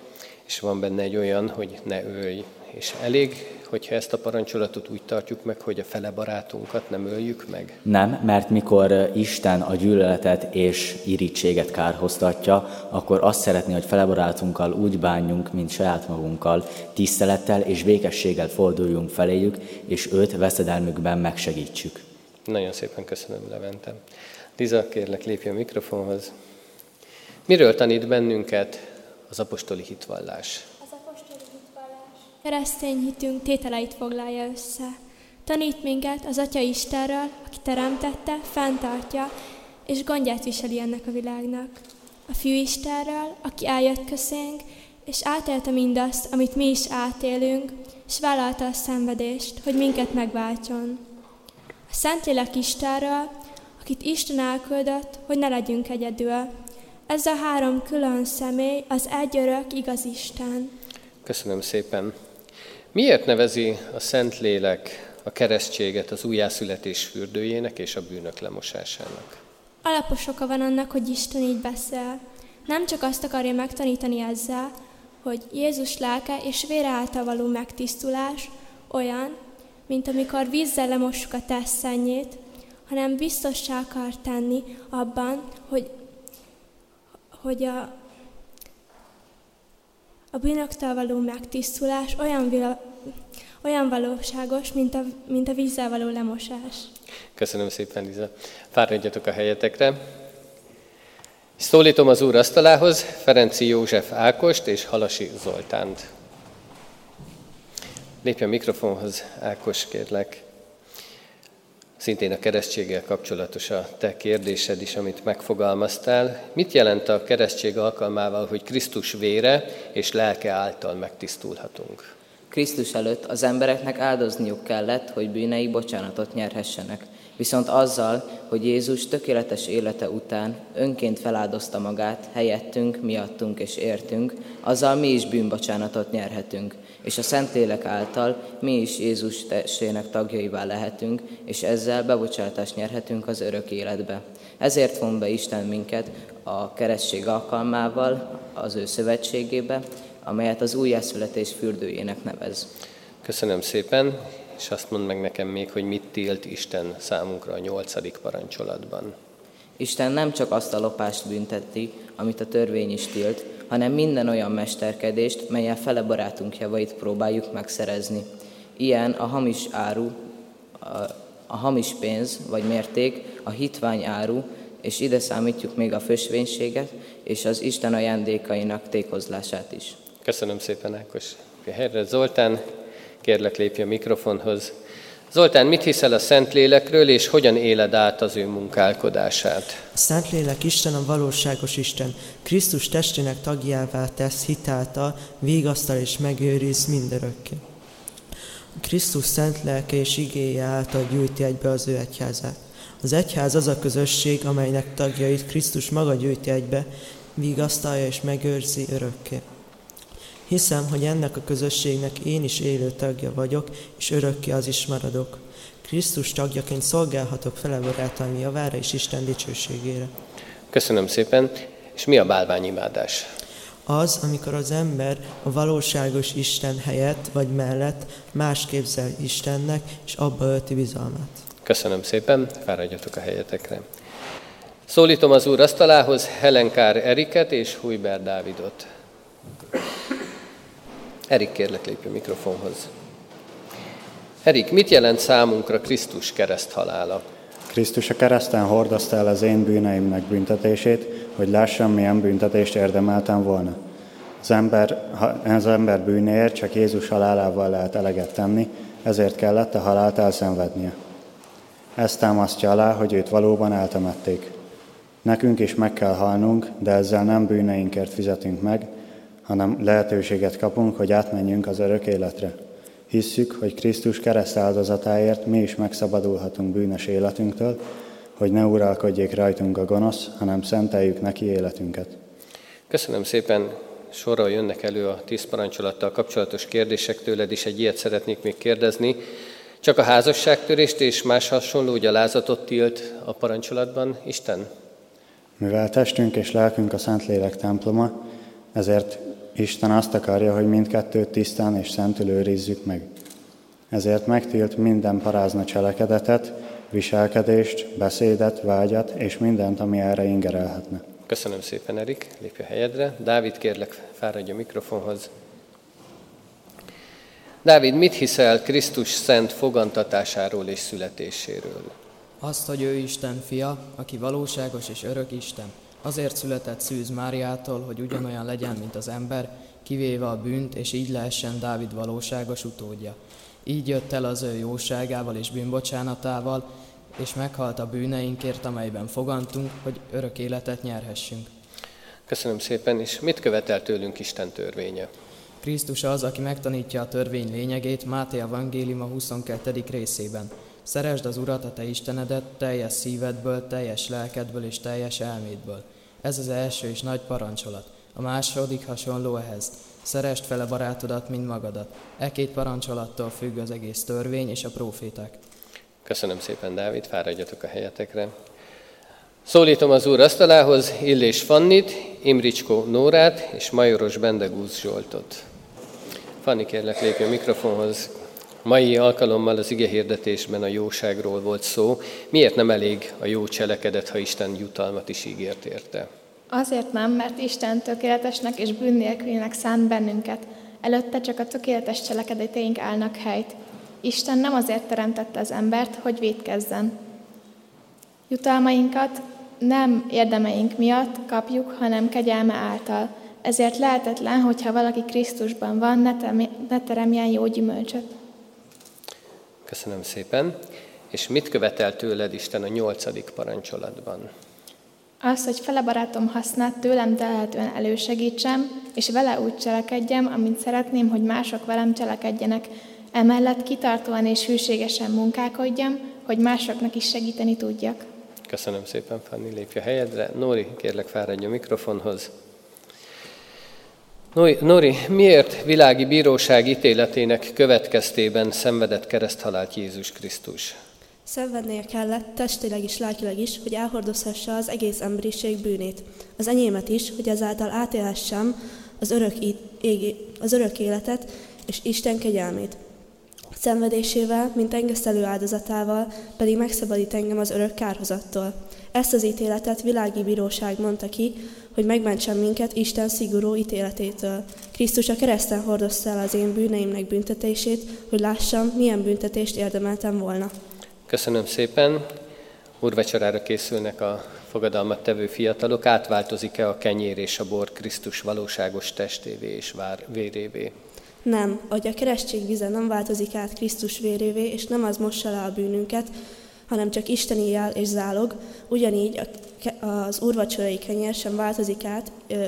S1: és van benne egy olyan, hogy ne ölj. És elég hogyha ezt a parancsolatot úgy tartjuk meg, hogy a fele barátunkat nem öljük meg?
S7: Nem, mert mikor Isten a gyűlöletet és irítséget kárhoztatja, akkor azt szeretné, hogy fele barátunkkal úgy bánjunk, mint saját magunkkal, tisztelettel és békességgel forduljunk feléjük, és őt veszedelmükben megsegítsük.
S1: Nagyon szépen köszönöm, Levente. Liza, kérlek, lépj a mikrofonhoz. Miről tanít bennünket az apostoli hitvallás?
S8: Keresztény hitünk tételeit foglalja össze. Tanít minket az Atya Istenről, aki teremtette, fenntartja, és gondját viseli ennek a világnak. A Fiú Istenről, aki eljött közénk, és átélte mindazt, amit mi is átélünk, és vállalta a szenvedést, hogy minket megváltson. A Szentlélek Istenről, akit Isten elküldött, hogy ne legyünk egyedül. Ez a három külön személy az egy örök igaz Isten.
S1: Köszönöm szépen. Miért nevezi a Szentlélek a keresztséget az újjászületés fürdőjének és a bűnök lemosásának?
S8: Alapos oka van annak, hogy Isten így beszél. Nem csak azt akarja megtanítani ezzel, hogy Jézus lelke és vére által való megtisztulás olyan, mint amikor vízzel lemossuk a tesszennyét, hanem biztossá akar tenni abban, hogy, hogy a, a bűnöktől való megtisztulás olyan, olyan valóságos, mint a, mint a vízzel való lemosás.
S1: Köszönöm szépen, Liza. Fáradjatok a helyetekre. Szólítom az úr asztalához Ferenci József Ákost és Halasi Zoltánt. Lépj a mikrofonhoz, Ákos, kérlek. Szintén a keresztséggel kapcsolatos a te kérdésed is, amit megfogalmaztál. Mit jelent a keresztség alkalmával, hogy Krisztus vére és lelke által megtisztulhatunk?
S9: Krisztus előtt az embereknek áldozniuk kellett, hogy bűnei bocsánatot nyerhessenek. Viszont azzal, hogy Jézus tökéletes élete után önként feláldozta magát, helyettünk, miattunk és értünk, azzal mi is bűnbocsánatot nyerhetünk és a Szentlélek által mi is Jézus testének tagjaivá lehetünk, és ezzel bebocsátást nyerhetünk az örök életbe. Ezért von be Isten minket a keresztség alkalmával az ő szövetségébe, amelyet az újjászületés fürdőjének nevez.
S1: Köszönöm szépen, és azt mond meg nekem még, hogy mit tilt Isten számunkra a nyolcadik parancsolatban.
S9: Isten nem csak azt a lopást bünteti, amit a törvény is tilt, hanem minden olyan mesterkedést, melyel fele barátunk javait próbáljuk megszerezni. Ilyen a hamis áru, a, a hamis pénz vagy mérték, a hitvány áru, és ide számítjuk még a fösvénységet és az Isten ajándékainak tékozlását is.
S1: Köszönöm szépen, Ákos. Helyre Zoltán, kérlek lépj a mikrofonhoz. Zoltán, mit hiszel a Szentlélekről, és hogyan éled át az ő munkálkodását?
S10: A Szentlélek Isten a valóságos Isten. Krisztus testének tagjává tesz hitáltal, végasztal és megőriz mindörökké. Krisztus szent lelke és igéje által gyűjti egybe az ő egyházát. Az egyház az a közösség, amelynek tagjait Krisztus maga gyűjti egybe, vigasztalja és megőrzi örökké. Hiszem, hogy ennek a közösségnek én is élő tagja vagyok, és örökké az is maradok. Krisztus tagjaként szolgálhatok fele barátaim javára és Isten dicsőségére.
S1: Köszönöm szépen. És mi a bálványimádás?
S10: Az, amikor az ember a valóságos Isten helyett vagy mellett más képzel Istennek, és abba ölti bizalmát.
S1: Köszönöm szépen, fáradjatok a helyetekre. Szólítom az úr asztalához Helenkár Eriket és Hujber Dávidot. Erik, kérlek, lépj a mikrofonhoz. Erik, mit jelent számunkra Krisztus kereszt halála?
S11: Krisztus a kereszten hordozta el az én bűneimnek büntetését, hogy lássam, milyen büntetést érdemeltem volna. Az ember, az ember bűnéért csak Jézus halálával lehet eleget tenni, ezért kellett a halált elszenvednie. Ez támasztja alá, hogy őt valóban eltemették. Nekünk is meg kell halnunk, de ezzel nem bűneinkért fizetünk meg, hanem lehetőséget kapunk, hogy átmenjünk az örök életre. Hisszük, hogy Krisztus kereszt áldozatáért mi is megszabadulhatunk bűnös életünktől, hogy ne uralkodjék rajtunk a gonosz, hanem szenteljük neki életünket.
S1: Köszönöm szépen. Sorra jönnek elő a tíz parancsolattal kapcsolatos kérdések tőled is. Egy ilyet szeretnék még kérdezni. Csak a házasságtörést és más hasonló gyalázatot tilt a parancsolatban Isten?
S11: Mivel testünk és lelkünk a Szentlélek temploma, ezért Isten azt akarja, hogy mindkettőt tisztán és szentül őrizzük meg. Ezért megtilt minden parázna cselekedetet, viselkedést, beszédet, vágyat és mindent, ami erre ingerelhetne.
S1: Köszönöm szépen, Erik. Lépj a helyedre. Dávid, kérlek, fáradj a mikrofonhoz. Dávid, mit hiszel Krisztus szent fogantatásáról és születéséről?
S12: Azt, hogy ő Isten fia, aki valóságos és örök Isten. Azért született Szűz Máriától, hogy ugyanolyan legyen, mint az ember, kivéve a bűnt, és így lehessen Dávid valóságos utódja. Így jött el az ő jóságával és bűnbocsánatával, és meghalt a bűneinkért, amelyben fogantunk, hogy örök életet nyerhessünk.
S1: Köszönöm szépen, és mit követel tőlünk Isten törvénye?
S12: Krisztus az, aki megtanítja a törvény lényegét Máté Evangélium a 22. részében. Szeresd az Urat, a te Istenedet, teljes szívedből, teljes lelkedből és teljes elmédből. Ez az első és nagy parancsolat. A második hasonló ehhez. Szerest fele barátodat, mint magadat. E két parancsolattól függ az egész törvény és a proféták.
S1: Köszönöm szépen, Dávid, fáradjatok a helyetekre. Szólítom az úr asztalához Illés Fannit, Imricskó Nórát és Majoros Bendegúz Zsoltot. Fanni, kérlek, lépj a mikrofonhoz. Mai alkalommal az ige hirdetésben a jóságról volt szó. Miért nem elég a jó cselekedet, ha Isten jutalmat is ígért érte?
S2: Azért nem, mert Isten tökéletesnek és bűn nélkülinek szánt bennünket. Előtte csak a tökéletes cselekedeteink állnak helyt. Isten nem azért teremtette az embert, hogy védkezzen. Jutalmainkat nem érdemeink miatt kapjuk, hanem kegyelme által. Ezért lehetetlen, hogyha valaki Krisztusban van, ne teremjen jó gyümölcsöt.
S1: Köszönöm szépen. És mit követel tőled Isten a nyolcadik parancsolatban?
S2: Az, hogy fele barátom hasznát tőlem telhetően elősegítsem, és vele úgy cselekedjem, amint szeretném, hogy mások velem cselekedjenek. Emellett kitartóan és hűségesen munkálkodjam, hogy másoknak is segíteni tudjak.
S1: Köszönöm szépen, Fanni, lépj a helyedre. Nóri, kérlek fáradj a mikrofonhoz. Nori, miért világi bíróság ítéletének következtében szenvedett kereszthalált Jézus Krisztus?
S13: Szenvednie kellett, testileg is, lelkileg is, hogy elhordozhassa az egész emberiség bűnét. Az enyémet is, hogy ezáltal átélhessem az örök, égi, az örök életet és Isten kegyelmét. Szenvedésével, mint engesztelő áldozatával pedig megszabadít engem az örök kárhozattól. Ezt az ítéletet világi bíróság mondta ki, hogy megmentsen minket Isten szigorú ítéletétől. Krisztus a kereszten hordozta el az én bűneimnek büntetését, hogy lássam, milyen büntetést érdemeltem volna.
S1: Köszönöm szépen. Úrvecsorára készülnek a fogadalmat tevő fiatalok. Átváltozik-e a kenyér és a bor Krisztus valóságos testévé és vár, vérévé?
S13: Nem, hogy a keresztség vize nem változik át Krisztus vérévé, és nem az mossa le a bűnünket, hanem csak isteni jel és zálog, ugyanígy az úrvacsorai kenyér sem változik át ö,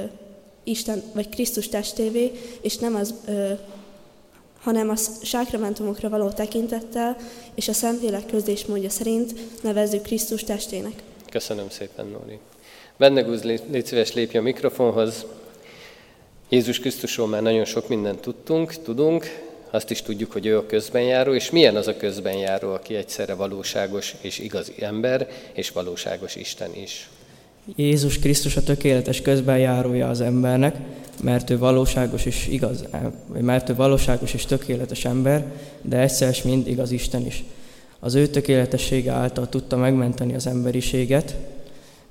S13: Isten vagy Krisztus testévé, és nem az, ö, hanem a sákramentumokra való tekintettel és a Szentlélek közdésmódja szerint nevezzük Krisztus testének.
S1: Köszönöm szépen, Nóri. Bennegúz, légy szíves, lépj a mikrofonhoz. Jézus Krisztusról már nagyon sok mindent tudtunk, tudunk, azt is tudjuk, hogy ő a közbenjáró, és milyen az a közbenjáró, aki egyszerre valóságos és igazi ember, és valóságos Isten is.
S14: Jézus Krisztus a tökéletes közbenjárója az embernek, mert ő valóságos és igaz, mert ő valóságos és tökéletes ember, de egyszer mind igaz Isten is. Az ő tökéletessége által tudta megmenteni az emberiséget,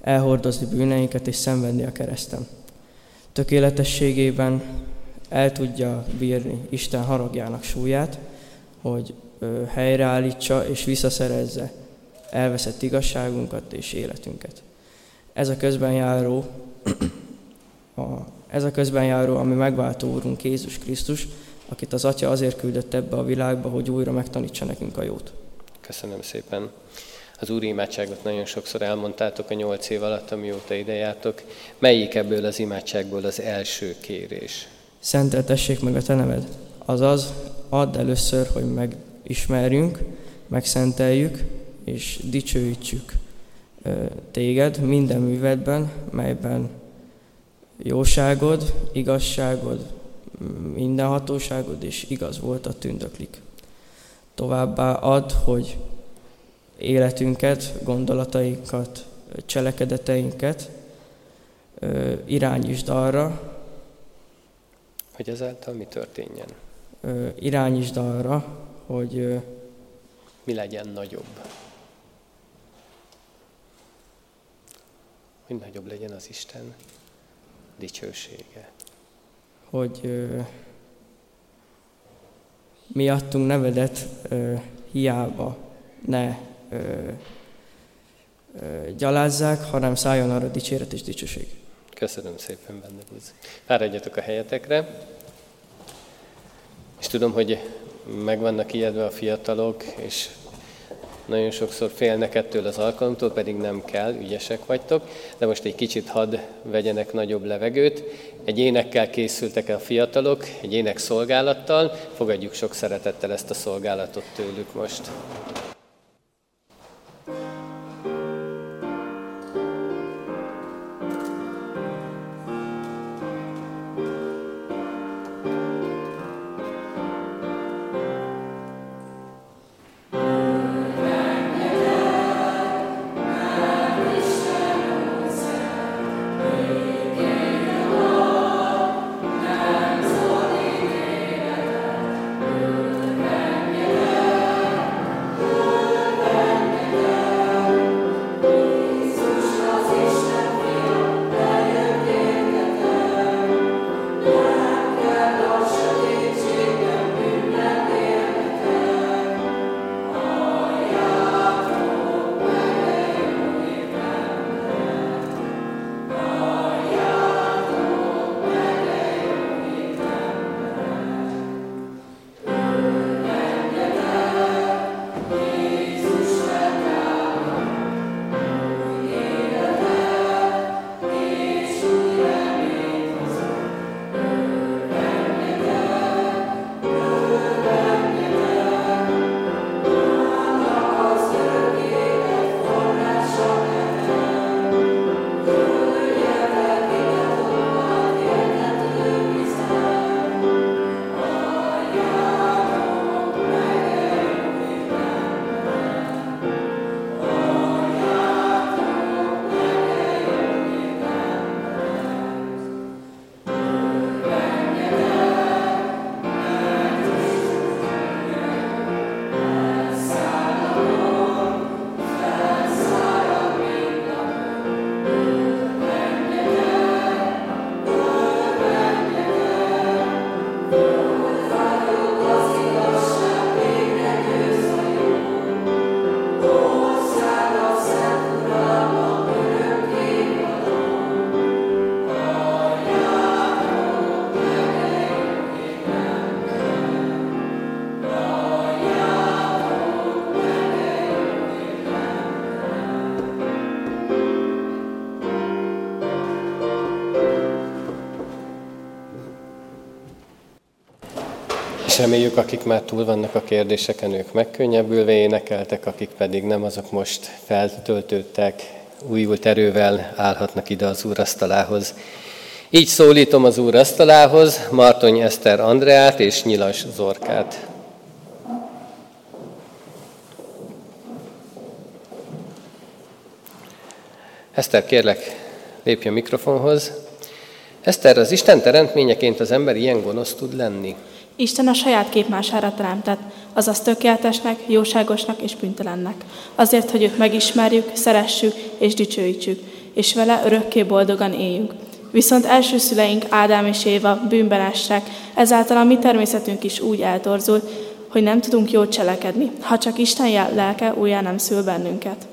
S14: elhordozni bűneinket és szenvedni a kereszten. Tökéletességében el tudja bírni Isten haragjának súlyát, hogy helyreállítsa és visszaszerezze elveszett igazságunkat és életünket. Ez a közben járó, a, ez a közben járó, ami megváltó Úrunk Jézus Krisztus, akit az Atya azért küldött ebbe a világba, hogy újra megtanítsa nekünk a jót.
S1: Köszönöm szépen. Az úri imádságot nagyon sokszor elmondtátok a nyolc év alatt, amióta ide. Melyik ebből az imádságból az első kérés?
S14: Szenteltessék meg a te neved. Azaz, add először, hogy megismerjünk, megszenteljük és dicsőítsük téged minden művedben, melyben jóságod, igazságod, minden hatóságod és igaz volt a tündöklik. Továbbá ad, hogy életünket, gondolatainkat, cselekedeteinket irányítsd arra,
S1: hogy ezáltal mi történjen?
S14: Irányítsd arra, hogy
S1: mi legyen nagyobb. Hogy nagyobb legyen az Isten dicsősége.
S14: Hogy ö, miattunk nevedet ö, hiába ne ö, ö, gyalázzák, hanem szálljon arra dicséret és dicsőség.
S1: Köszönöm szépen, benne búz. Fáradjatok a helyetekre. És tudom, hogy meg vannak ijedve a fiatalok, és nagyon sokszor félnek ettől az alkalomtól, pedig nem kell, ügyesek vagytok, de most egy kicsit hadd vegyenek nagyobb levegőt. Egy énekkel készültek a fiatalok, egy ének szolgálattal, fogadjuk sok szeretettel ezt a szolgálatot tőlük most. És reméljük, akik már túl vannak a kérdéseken, ők megkönnyebbülve énekeltek, akik pedig nem, azok most feltöltődtek, újult erővel állhatnak ide az Úr asztalához. Így szólítom az Úr asztalához Martony Eszter Andreát és Nyilas Zorkát. Eszter, kérlek, lépj a mikrofonhoz. Eszter, az Isten teremtményeként az ember ilyen gonosz tud lenni?
S15: Isten a saját képmására teremtett. azaz tökéletesnek, jóságosnak és büntelennek. Azért, hogy őt megismerjük, szeressük és dicsőítsük, és vele örökké boldogan éljünk. Viszont első szüleink Ádám és Éva bűnben estek, ezáltal a mi természetünk is úgy eltorzult, hogy nem tudunk jót cselekedni, ha csak Isten lelke újjá nem szül bennünket.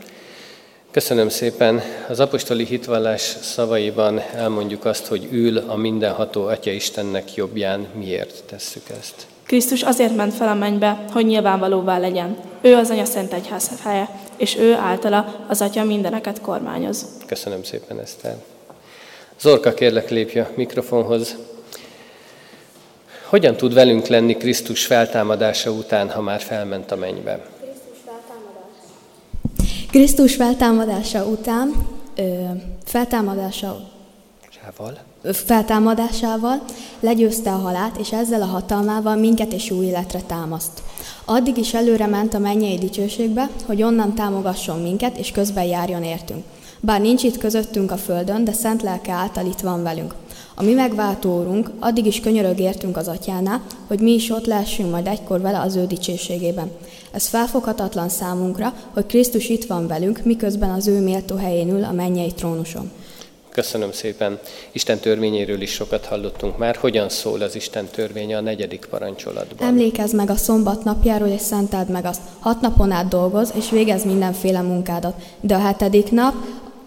S1: Köszönöm szépen. Az apostoli hitvallás szavaiban elmondjuk azt, hogy ül a mindenható Atya Istennek jobbján. Miért tesszük ezt?
S15: Krisztus azért ment fel a mennybe, hogy nyilvánvalóvá legyen. Ő az Anya Szent Egyház helye, és ő általa az Atya mindeneket kormányoz.
S1: Köszönöm szépen, Eszter. Zorka, kérlek lépj a mikrofonhoz. Hogyan tud velünk lenni Krisztus feltámadása után, ha már felment a mennybe?
S16: Krisztus feltámadása után, ö, feltámadása
S1: Sával.
S16: feltámadásával legyőzte a halált, és ezzel a hatalmával minket és új életre támaszt. Addig is előre ment a mennyei dicsőségbe, hogy onnan támogasson minket, és közben járjon értünk. Bár nincs itt közöttünk a földön, de szent lelke által itt van velünk. A mi megváltó úrunk addig is könyörög értünk az atyánál, hogy mi is ott lehessünk majd egykor vele az ő dicsőségében. Ez felfoghatatlan számunkra, hogy Krisztus itt van velünk, miközben az ő méltó helyén ül a mennyei trónuson.
S1: Köszönöm szépen. Isten törvényéről is sokat hallottunk már. Hogyan szól az Isten törvénye a negyedik parancsolatban?
S16: Emlékezz meg a szombat napjáról, és szenteld meg azt. Hat napon át dolgoz, és végez mindenféle munkádat. De a hetedik nap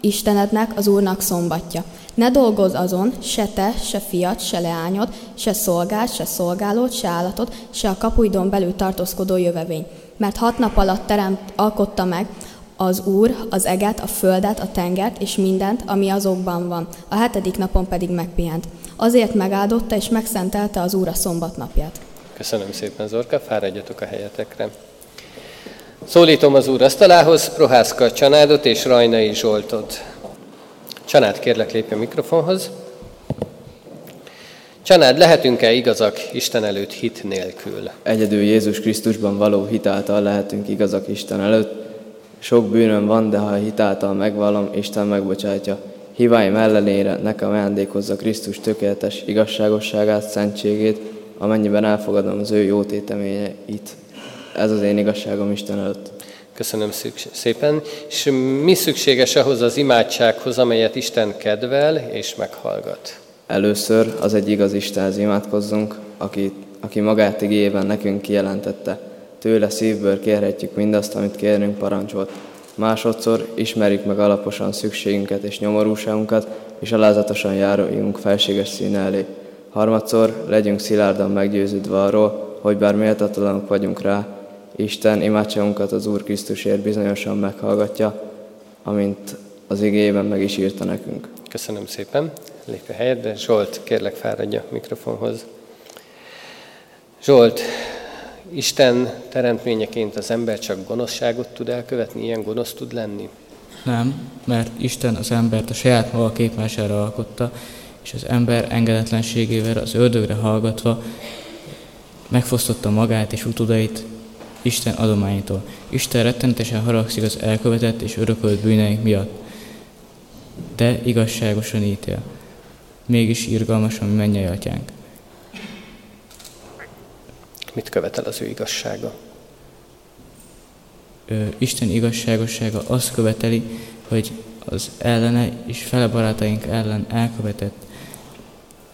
S16: Istenednek, az Úrnak szombatja. Ne dolgozz azon, se te, se fiat, se leányod, se szolgád, se szolgálód, se állatod, se a kapuidon belül tartózkodó jövevény. Mert hat nap alatt teremt, alkotta meg az Úr az eget, a földet, a tengert és mindent, ami azokban van. A hetedik napon pedig megpihent. Azért megáldotta és megszentelte az Úr a szombat napját.
S1: Köszönöm szépen, Zorka, fáradjatok a helyetekre. Szólítom az Úr asztalához, Prohászka Csanádot és Rajnai Zsoltot. Csanád, kérlek lépj a mikrofonhoz. Csanád, lehetünk-e igazak Isten előtt hit nélkül?
S17: Egyedül Jézus Krisztusban való hitáltal lehetünk igazak Isten előtt. Sok bűnöm van, de ha hitáltal megvallom, Isten megbocsátja. Hibáim ellenére nekem ajándékozza Krisztus tökéletes igazságosságát, szentségét, amennyiben elfogadom az ő jó téteményeit. Ez az én igazságom Isten előtt.
S1: Köszönöm szépen. És mi szükséges ahhoz az imádsághoz, amelyet Isten kedvel és meghallgat?
S17: Először az egy igaz Istenhez imádkozzunk, aki, aki magát igében nekünk kijelentette. Tőle szívből kérhetjük mindazt, amit kérnünk parancsolt. Másodszor ismerjük meg alaposan szükségünket és nyomorúságunkat, és alázatosan járuljunk felséges színe elé. Harmadszor legyünk szilárdan meggyőződve arról, hogy bár méltatlanok vagyunk rá, Isten imádságunkat az Úr Krisztusért bizonyosan meghallgatja, amint az igében meg is írta nekünk.
S1: Köszönöm szépen. Lépj a helyedre. Zsolt, kérlek fáradja a mikrofonhoz. Zsolt, Isten teremtményeként az ember csak gonoszságot tud elkövetni, ilyen gonosz tud lenni?
S18: Nem, mert Isten az embert a saját maga képmására alkotta, és az ember engedetlenségével az ördögre hallgatva megfosztotta magát és utudait Isten adományítól. Isten rettenetesen haragszik az elkövetett és örökölt bűneink miatt, de igazságosan ítél. Mégis irgalmas a mennyei atyánk.
S1: Mit követel az ő igazsága?
S18: Ö, Isten igazságossága azt követeli, hogy az ellene és fele barátaink ellen elkövetett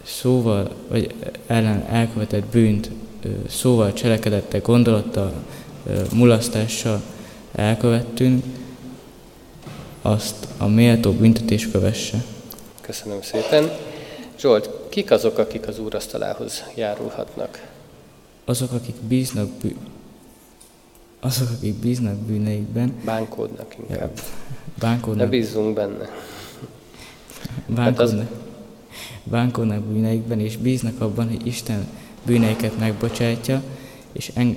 S18: szóval, vagy ellen elkövetett bűnt szóval, cselekedettel, gondolattal, mulasztással elkövettünk, azt a méltó büntetés kövesse.
S1: Köszönöm szépen. Zsolt, kik azok, akik az úrasztalához járulhatnak?
S18: Azok, akik bíznak, bű... azok, akik bíznak bűneikben.
S1: Bánkódnak inkább. Ja,
S18: bánkódnak.
S1: Ne bízzunk benne.
S18: Bánkódnak, az... bánkódnak bűneikben, és bíznak abban, hogy Isten bűneiket megbocsátja, és, en,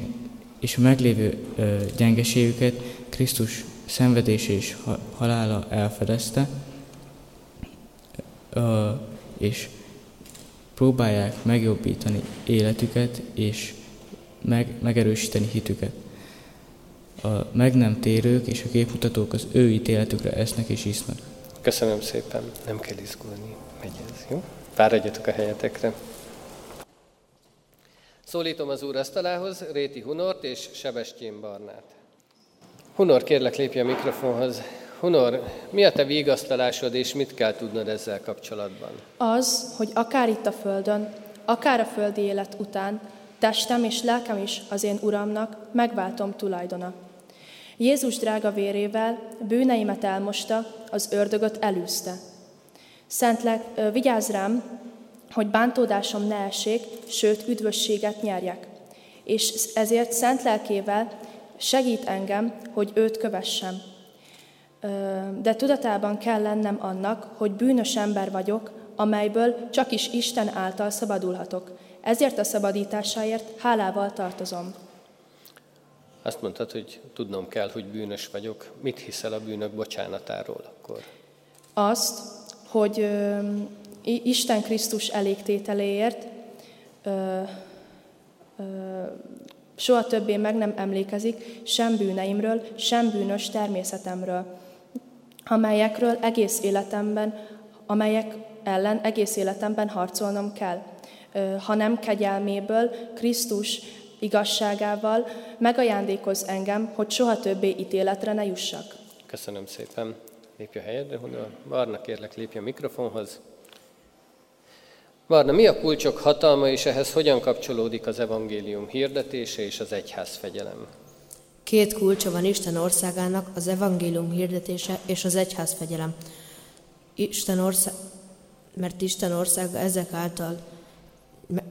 S18: és a meglévő ö, gyengeségüket Krisztus szenvedése és halála elfedezte, ö, és próbálják megjobbítani életüket, és meg, megerősíteni hitüket. A meg nem térők és a képmutatók az ő ítéletükre esznek és isznak.
S1: Köszönöm szépen, nem kell izgulni, megy ez, jó? Fáradjatok a helyetekre. Szólítom az úr asztalához Réti Hunort és Sebestyén Barnát. Hunor, kérlek lépj a mikrofonhoz. Hunor, mi a te vigasztalásod, és mit kell tudnod ezzel kapcsolatban?
S19: Az, hogy akár itt a földön, akár a földi élet után, testem és lelkem is az én Uramnak megváltom tulajdona. Jézus drága vérével bűneimet elmosta, az ördögöt elűzte. Szentlek, vigyázz rám, hogy bántódásom ne essék, sőt üdvösséget nyerjek. És ezért szent lelkével segít engem, hogy őt kövessem. De tudatában kell lennem annak, hogy bűnös ember vagyok, amelyből csak is Isten által szabadulhatok. Ezért a szabadításáért hálával tartozom.
S1: Azt mondtad, hogy tudnom kell, hogy bűnös vagyok. Mit hiszel a bűnök bocsánatáról akkor?
S19: Azt, hogy ö, Isten Krisztus elégtételéért ö, ö, soha többé meg nem emlékezik sem bűneimről, sem bűnös természetemről, amelyekről egész életemben, amelyek ellen egész életemben harcolnom kell, hanem kegyelméből, Krisztus igazságával megajándékoz engem, hogy soha többé ítéletre ne jussak.
S1: Köszönöm szépen. Lépj a helyedre, Hunor. Barna, kérlek, lépj a mikrofonhoz. Barna, mi a kulcsok hatalma, és ehhez hogyan kapcsolódik az evangélium hirdetése és az egyház fegyelem?
S20: Két kulcsa van Isten országának, az evangélium hirdetése és az egyház fegyelem. Isten ország, mert Isten országa ezek által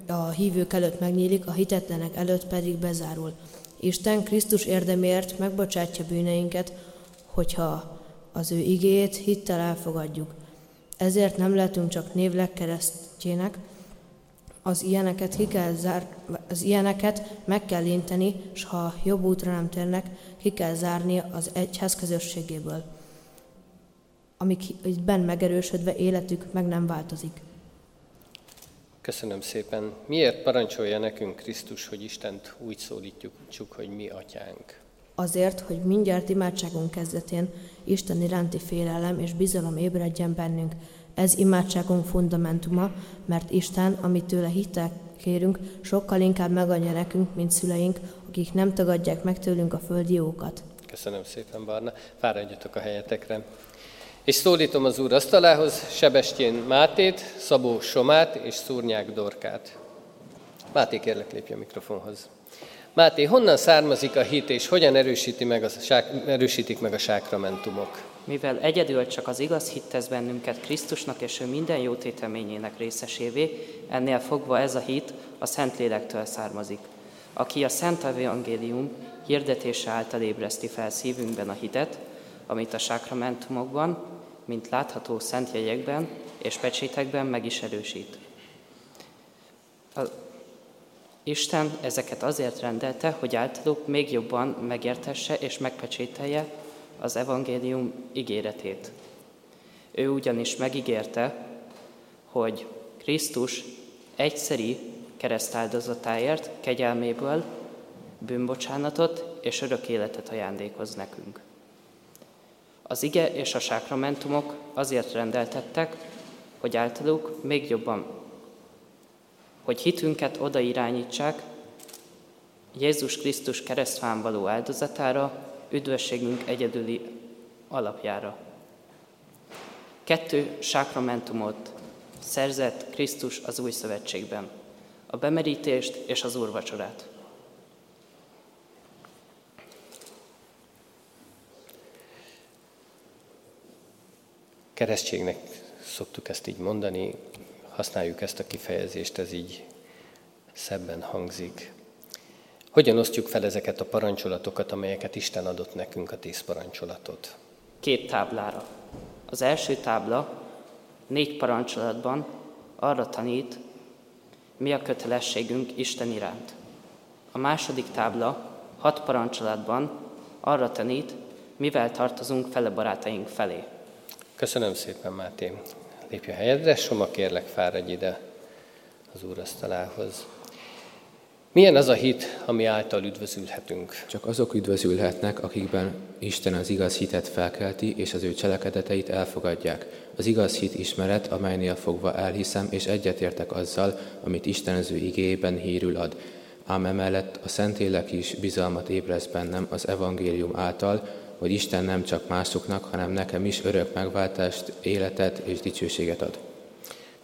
S20: a hívők előtt megnyílik, a hitetlenek előtt pedig bezárul. Isten Krisztus érdemért megbocsátja bűneinket, hogyha az ő igéjét hittel elfogadjuk. Ezért nem lehetünk csak névleg keresztjének, az ilyeneket, ki kell zár, az ilyeneket meg kell inteni, és ha jobb útra nem térnek, ki kell zárni az egyház közösségéből, amik ben megerősödve életük meg nem változik.
S1: Köszönöm szépen. Miért parancsolja nekünk Krisztus, hogy Istent úgy szólítjuk, hogy mi atyánk?
S20: Azért, hogy mindjárt imádságunk kezdetén Isten iránti félelem és bizalom ébredjen bennünk. Ez imádságunk fundamentuma, mert Isten, amit tőle hittel kérünk, sokkal inkább megadja nekünk, mint szüleink, akik nem tagadják meg tőlünk a földi jókat.
S1: Köszönöm szépen, Barna. Fáradjatok a helyetekre. És szólítom az úr asztalához Sebestyén Mátét, Szabó Somát és Szúrnyák Dorkát. Máté, kérlek lépj a mikrofonhoz. Máté, honnan származik a hit, és hogyan erősíti meg a, erősítik meg a sákramentumok?
S21: Mivel egyedül csak az igaz hit tesz bennünket Krisztusnak és ő minden jó téteményének részesévé, ennél fogva ez a hit a Szentlélektől származik, aki a Szent Evangélium hirdetése által ébreszti fel szívünkben a hitet, amit a sákramentumokban, mint látható szent jegyekben és pecsétekben meg is erősít. A Isten ezeket azért rendelte, hogy általuk még jobban megértesse és megpecsételje az evangélium ígéretét. Ő ugyanis megígérte, hogy Krisztus egyszeri keresztáldozatáért kegyelméből bűnbocsánatot és örök életet ajándékoz nekünk. Az ige és a sákramentumok azért rendeltettek, hogy általuk még jobban, hogy hitünket oda irányítsák Jézus Krisztus keresztfán való áldozatára, üdvösségünk egyedüli alapjára. Kettő sákramentumot szerzett Krisztus az új szövetségben, a bemerítést és az úrvacsorát.
S1: Keresztségnek szoktuk ezt így mondani, használjuk ezt a kifejezést, ez így szebben hangzik. Hogyan osztjuk fel ezeket a parancsolatokat, amelyeket Isten adott nekünk, a tíz parancsolatot?
S21: Két táblára. Az első tábla négy parancsolatban arra tanít, mi a kötelességünk Isten iránt. A második tábla hat parancsolatban arra tanít, mivel tartozunk fele barátaink felé.
S1: Köszönöm szépen, Máté. Lépj a helyedre, Soma, kérlek, fáradj ide az úrasztalához. Milyen az a hit, ami által üdvözülhetünk?
S22: Csak azok üdvözülhetnek, akikben Isten az igaz hitet felkelti, és az ő cselekedeteit elfogadják. Az igaz hit ismeret, amelynél fogva elhiszem, és egyetértek azzal, amit Isten az ő igéjében hírül ad. ám emellett a Szentlélek is bizalmat ébreszt bennem az evangélium által, hogy Isten nem csak másoknak, hanem nekem is örök megváltást, életet és dicsőséget ad.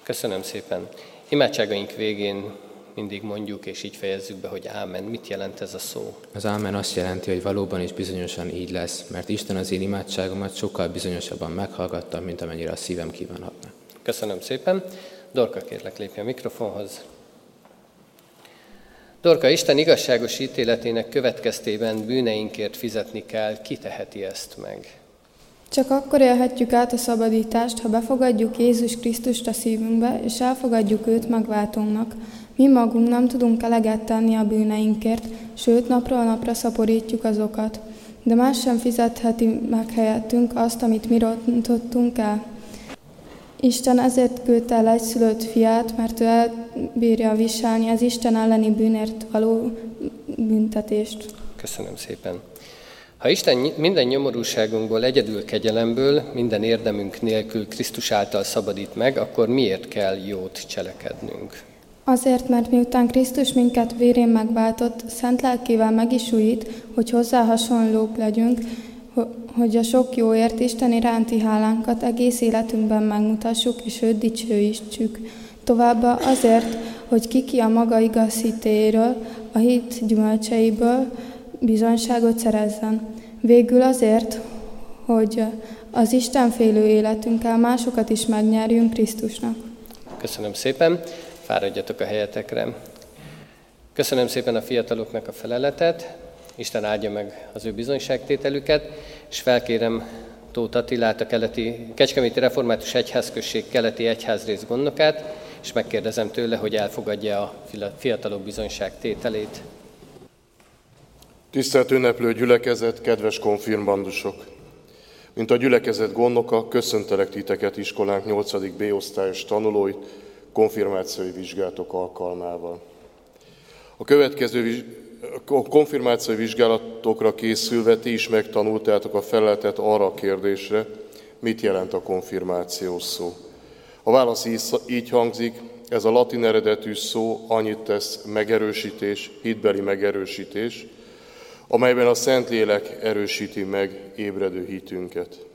S1: Köszönöm szépen. Imádságaink végén mindig mondjuk, és így fejezzük be, hogy ámen. Mit jelent ez a szó?
S22: Az ámen azt jelenti, hogy valóban is bizonyosan így lesz, mert Isten az én imádságomat sokkal bizonyosabban meghallgatta, mint amennyire a szívem kívánhatna.
S1: Köszönöm szépen. Dorka, kérlek, lépj a mikrofonhoz. Dorka, Isten igazságos ítéletének következtében bűneinkért fizetni kell, ki teheti ezt meg?
S6: Csak akkor élhetjük át a szabadítást, ha befogadjuk Jézus Krisztust a szívünkbe, és elfogadjuk őt megváltónknak. Mi magunk nem tudunk eleget tenni a bűneinkért, sőt napról napra szaporítjuk azokat. De más sem fizetheti meg helyettünk azt, amit mi rontottunk el. Isten ezért küldte el egyszülött fiát, mert ő elbírja viselni az Isten elleni bűnért való büntetést.
S1: Köszönöm szépen. Ha Isten minden nyomorúságunkból, egyedül kegyelemből, minden érdemünk nélkül Krisztus által szabadít meg, akkor miért kell jót cselekednünk?
S6: Azért, mert miután Krisztus minket vérén megváltott, szent lelkével meg is újít, hogy hozzá hasonlók legyünk, hogy a sok jóért Isten iránti hálánkat egész életünkben megmutassuk, és őt dicsőítsük. Továbbá azért, hogy kiki a maga igaz a hit gyümölcseiből bizonyságot szerezzen. Végül azért, hogy az Istenfélő életünkkel másokat is megnyerjünk Krisztusnak.
S1: Köszönöm szépen, fáradjatok a helyetekre. Köszönöm szépen a fiataloknak a feleletet, Isten áldja meg az ő bizonyságtételüket, és felkérem Tóth Attilát, a keleti, Kecskeméti Református Egyházközség keleti egyházrész gondnokát, és megkérdezem tőle, hogy elfogadja a fiatalok bizonyságtételét.
S23: Tisztelt ünneplő gyülekezet, kedves konfirmandusok! Mint a gyülekezet gondnoka, köszöntelek titeket iskolánk 8. B osztályos tanulóit konfirmációi vizsgálatok alkalmával. A következő a konfirmációi vizsgálatokra készülve ti is megtanultátok a feleletet arra a kérdésre, mit jelent a konfirmáció szó. A válasz így hangzik, ez a latin eredetű szó annyit tesz megerősítés, hitbeli megerősítés, amelyben a Szentlélek erősíti meg ébredő hitünket.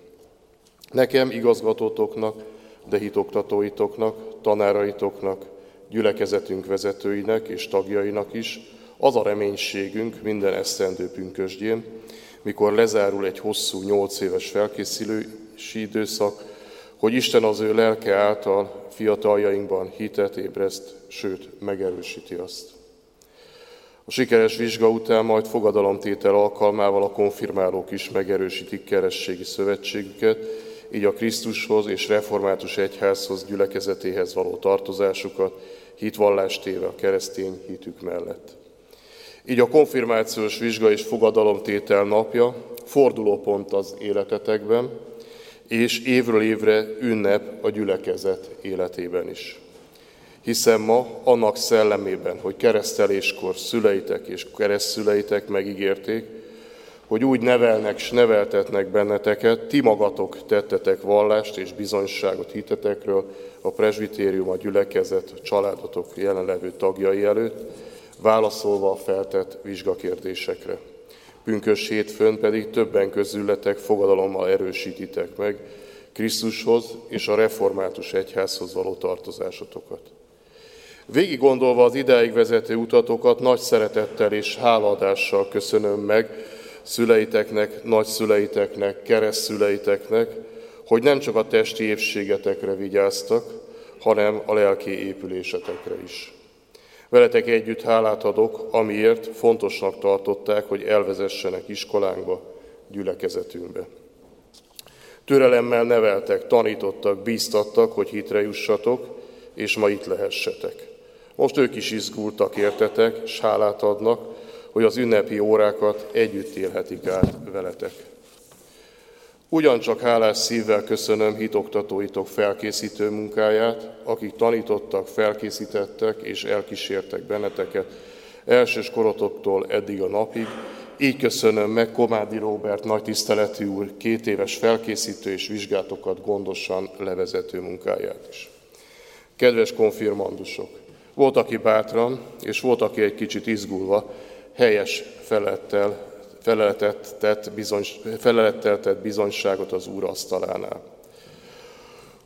S23: Nekem, igazgatótoknak, de hitoktatóitoknak, tanáraitoknak, gyülekezetünk vezetőinek és tagjainak is az a reménységünk minden esztendő pünkösdjén, mikor lezárul egy hosszú nyolc éves felkészülési időszak, hogy Isten az ő lelke által fiataljainkban hitet ébreszt, sőt, megerősíti azt. A sikeres vizsga után majd fogadalomtétel alkalmával a konfirmálók is megerősítik kerességi szövetségüket, így a Krisztushoz és református egyházhoz gyülekezetéhez való tartozásukat hitvallást téve a keresztény hitük mellett. Így a konfirmációs vizsga és fogadalomtétel napja fordulópont az életetekben, és évről évre ünnep a gyülekezet életében is hiszen ma annak szellemében, hogy kereszteléskor szüleitek és keresztszüleitek megígérték, hogy úgy nevelnek és neveltetnek benneteket, ti magatok tettetek vallást és bizonyságot hitetekről a presbitérium, a gyülekezet, a családotok jelenlevő tagjai előtt, válaszolva a feltett vizsgakérdésekre. Pünkös hétfőn pedig többen közületek fogadalommal erősítitek meg Krisztushoz és a református egyházhoz való tartozásotokat. Végig gondolva az ideig vezető utatokat nagy szeretettel és hálaadással köszönöm meg szüleiteknek, nagyszüleiteknek, keresztszüleiteknek, hogy nem csak a testi épségetekre vigyáztak, hanem a lelki épülésetekre is. Veletek együtt hálát adok, amiért fontosnak tartották, hogy elvezessenek iskolánkba, gyülekezetünkbe. Türelemmel neveltek, tanítottak, bíztattak, hogy hitre jussatok, és ma itt lehessetek. Most ők is izgultak, értetek, és hálát adnak, hogy az ünnepi órákat együtt élhetik át veletek. Ugyancsak hálás szívvel köszönöm hitoktatóitok felkészítő munkáját, akik tanítottak, felkészítettek és elkísértek benneteket elsős korotoktól eddig a napig. Így köszönöm meg Komádi Róbert nagy tiszteletű úr két éves felkészítő és vizsgátokat gondosan levezető munkáját is. Kedves konfirmandusok! Volt, aki bátran, és volt, aki egy kicsit izgulva, helyes felettel, feleletet tett, bizony, felelettel tett bizonyságot az Úr asztalánál.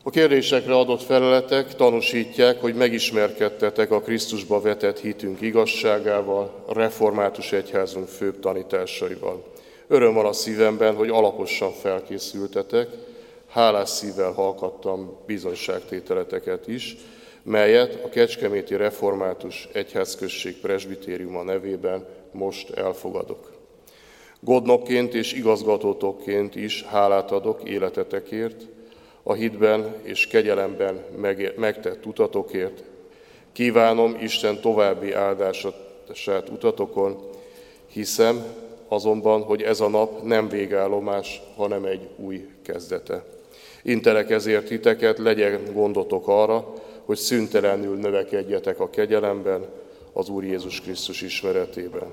S23: A kérdésekre adott feleletek tanúsítják, hogy megismerkedtetek a Krisztusba vetett hitünk igazságával, a református egyházunk főbb tanításaival. Öröm van a szívemben, hogy alaposan felkészültetek, hálás szívvel hallgattam bizonyságtételeteket is, melyet a Kecskeméti Református Egyházközség presbitériuma nevében most elfogadok. Godnokként és igazgatótokként is hálát adok életetekért, a hitben és kegyelemben megtett utatokért. Kívánom Isten további áldását utatokon, hiszem azonban, hogy ez a nap nem végállomás, hanem egy új kezdete. Intelek ezért titeket, legyen gondotok arra, hogy szüntelenül növekedjetek a kegyelemben, az Úr Jézus Krisztus ismeretében.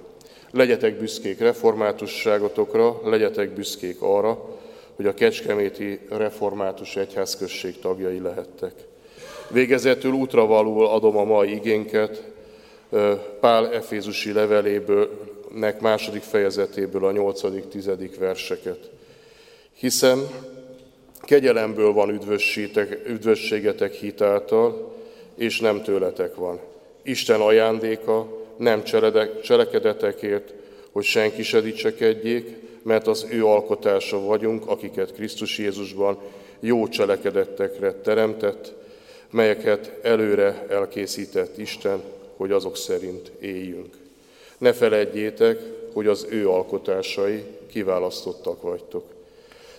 S23: Legyetek büszkék reformátusságotokra, legyetek büszkék arra, hogy a Kecskeméti Református Egyházközség tagjai lehettek. Végezetül útravalul adom a mai igénket, Pál Efézusi leveléből, nek második fejezetéből a nyolcadik, tizedik verseket. Hiszem, kegyelemből van üdvösségetek hitáltal, és nem tőletek van. Isten ajándéka, nem cselekedetekért, hogy senki se dicsekedjék, mert az ő alkotása vagyunk, akiket Krisztus Jézusban jó cselekedettekre teremtett, melyeket előre elkészített Isten, hogy azok szerint éljünk. Ne feledjétek, hogy az ő alkotásai kiválasztottak vagytok.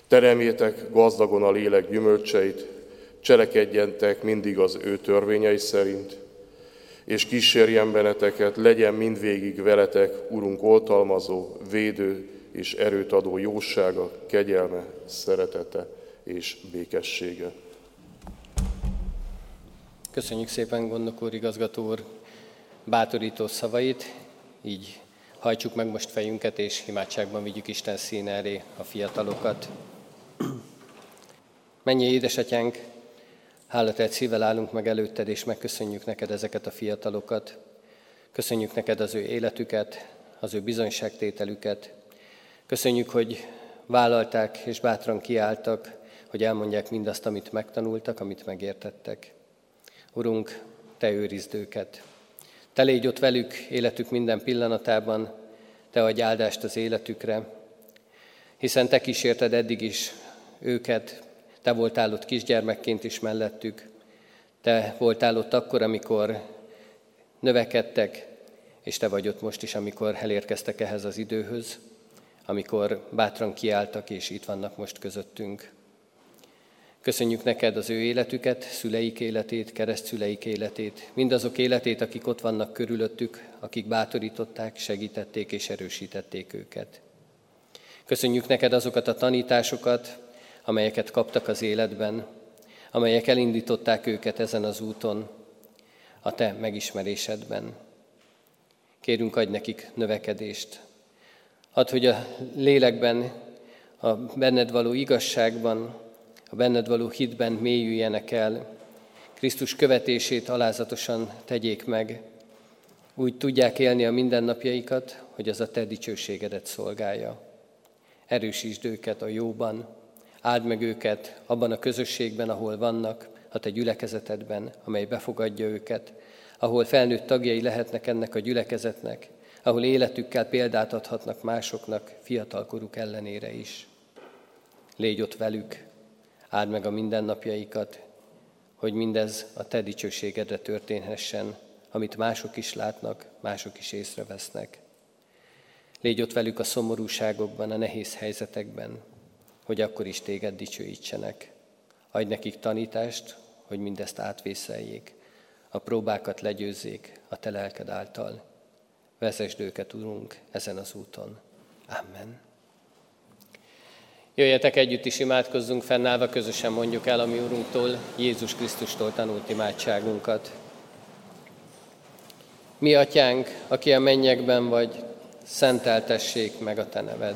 S23: Teremjétek gazdagon a lélek gyümölcseit, cselekedjentek mindig az ő törvényei szerint, és kísérjen benneteket, legyen mindvégig veletek, Urunk oltalmazó, védő és erőt adó jósága, kegyelme, szeretete és békessége.
S1: Köszönjük szépen, Gondok úr, igazgató úr, bátorító szavait, így hajtsuk meg most fejünket, és imádságban vigyük Isten színe elé a fiatalokat. Mennyi édesatyánk, hálatelt szívvel állunk meg előtted, és megköszönjük neked ezeket a fiatalokat. Köszönjük neked az ő életüket, az ő bizonyságtételüket. Köszönjük, hogy vállalták és bátran kiálltak, hogy elmondják mindazt, amit megtanultak, amit megértettek. Urunk, Te őrizd őket. Te légy ott velük életük minden pillanatában, Te adj áldást az életükre, hiszen Te kísérted eddig is őket, Te voltál ott kisgyermekként is mellettük, Te voltál ott akkor, amikor növekedtek, és Te vagy ott most is, amikor elérkeztek ehhez az időhöz, amikor bátran kiálltak, és itt vannak most közöttünk. Köszönjük neked az ő életüket, szüleik életét, keresztszüleik életét, mindazok életét, akik ott vannak körülöttük, akik bátorították, segítették és erősítették őket. Köszönjük neked azokat a tanításokat, amelyeket kaptak az életben, amelyek elindították őket ezen az úton, a te megismerésedben. Kérünk, adj nekik növekedést. Hadd, hogy a lélekben, a benned való igazságban, a benned való hitben mélyüljenek el, Krisztus követését alázatosan tegyék meg, úgy tudják élni a mindennapjaikat, hogy az a te dicsőségedet szolgálja. Erősítsd őket a jóban, áld meg őket abban a közösségben, ahol vannak, a te gyülekezetedben, amely befogadja őket, ahol felnőtt tagjai lehetnek ennek a gyülekezetnek, ahol életükkel példát adhatnak másoknak fiatalkoruk ellenére is. Légy ott velük, áld meg a mindennapjaikat, hogy mindez a Te dicsőségedre történhessen, amit mások is látnak, mások is észrevesznek. Légy ott velük a szomorúságokban, a nehéz helyzetekben, hogy akkor is Téged dicsőítsenek. Adj nekik tanítást, hogy mindezt átvészeljék, a próbákat legyőzzék a Te lelked által. Vezesd őket, Urunk, ezen az úton. Amen. Jöjjetek együtt is imádkozzunk, fennállva közösen mondjuk el a mi Urunktól, Jézus Krisztustól tanult imádságunkat. Mi atyánk, aki a mennyekben vagy, szenteltessék meg a te neved.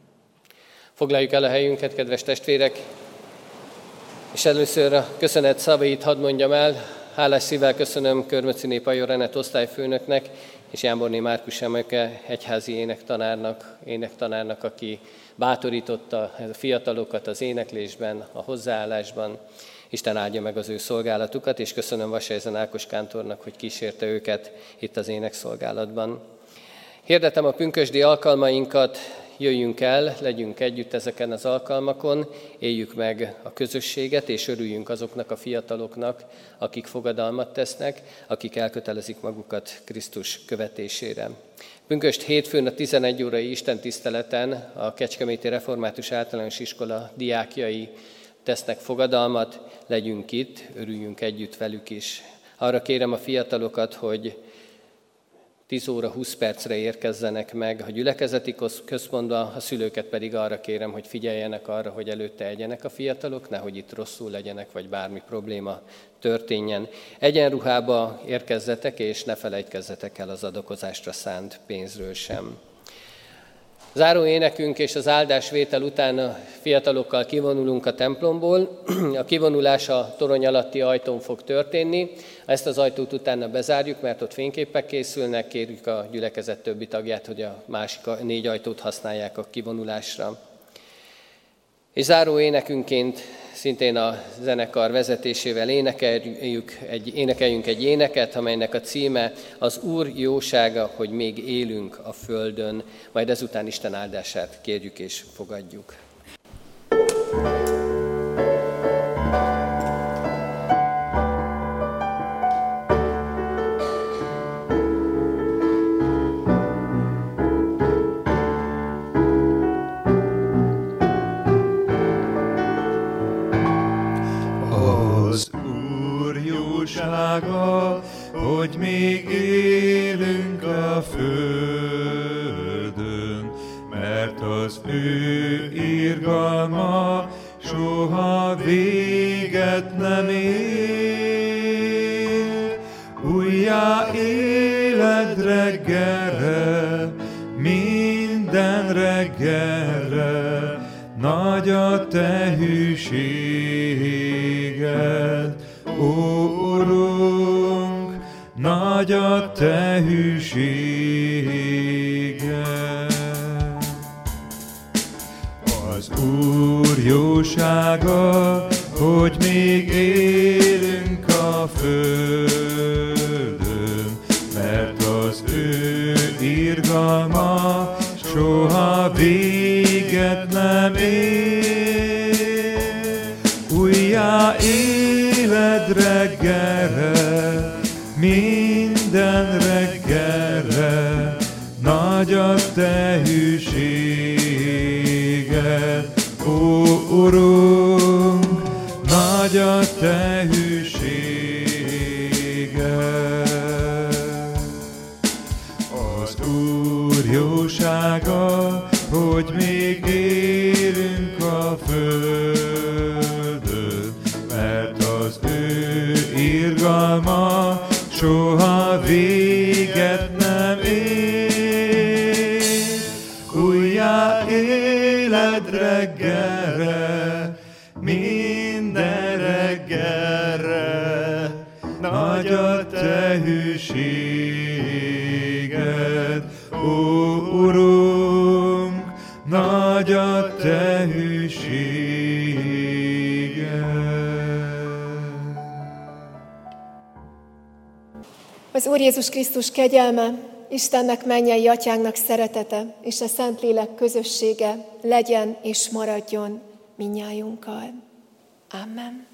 S1: Foglaljuk el a helyünket, kedves testvérek, és először a köszönet szavait hadd mondjam el. Hálás szívvel köszönöm Körmöciné Pajor Renet osztályfőnöknek és Jámborné Márkus Emeke egyházi énektanárnak, énektanárnak, aki bátorította a fiatalokat az éneklésben, a hozzáállásban. Isten áldja meg az ő szolgálatukat, és köszönöm Vasejzen Ákos Kántornak, hogy kísérte őket itt az énekszolgálatban. Hirdetem a pünkösdi alkalmainkat, jöjjünk el, legyünk együtt ezeken az alkalmakon, éljük meg a közösséget, és örüljünk azoknak a fiataloknak, akik fogadalmat tesznek, akik elkötelezik magukat Krisztus követésére. Pünköst hétfőn a 11 órai Isten tiszteleten a Kecskeméti Református Általános Iskola diákjai tesznek fogadalmat, legyünk itt, örüljünk együtt velük is. Arra kérem a fiatalokat, hogy 10 óra 20 percre érkezzenek meg a gyülekezeti központba, a szülőket pedig arra kérem, hogy figyeljenek arra, hogy előtte egyenek a fiatalok, nehogy itt rosszul legyenek, vagy bármi probléma történjen. Egyenruhába érkezzetek, és ne felejtkezzetek el az adakozásra szánt pénzről sem. Záró énekünk és az áldásvétel után a fiatalokkal kivonulunk a templomból. A kivonulás a torony alatti ajtón fog történni. Ezt az ajtót utána bezárjuk, mert ott fényképek készülnek. Kérjük a gyülekezet többi tagját, hogy a másik négy ajtót használják a kivonulásra. És záró énekünként szintén a zenekar vezetésével énekeljük egy, énekeljünk egy éneket, amelynek a címe az Úr jósága, hogy még élünk a földön, majd ezután Isten áldását kérjük és fogadjuk. thank you
S3: hogy még nagy a te hűséged. Az Úr jósága, hogy még élünk nagy te hűséged, ó Urunk, nagy a te
S2: Úr Jézus Krisztus kegyelme, Istennek mennyei atyánknak szeretete és a Szentlélek közössége legyen és maradjon minnyájunkkal. Amen.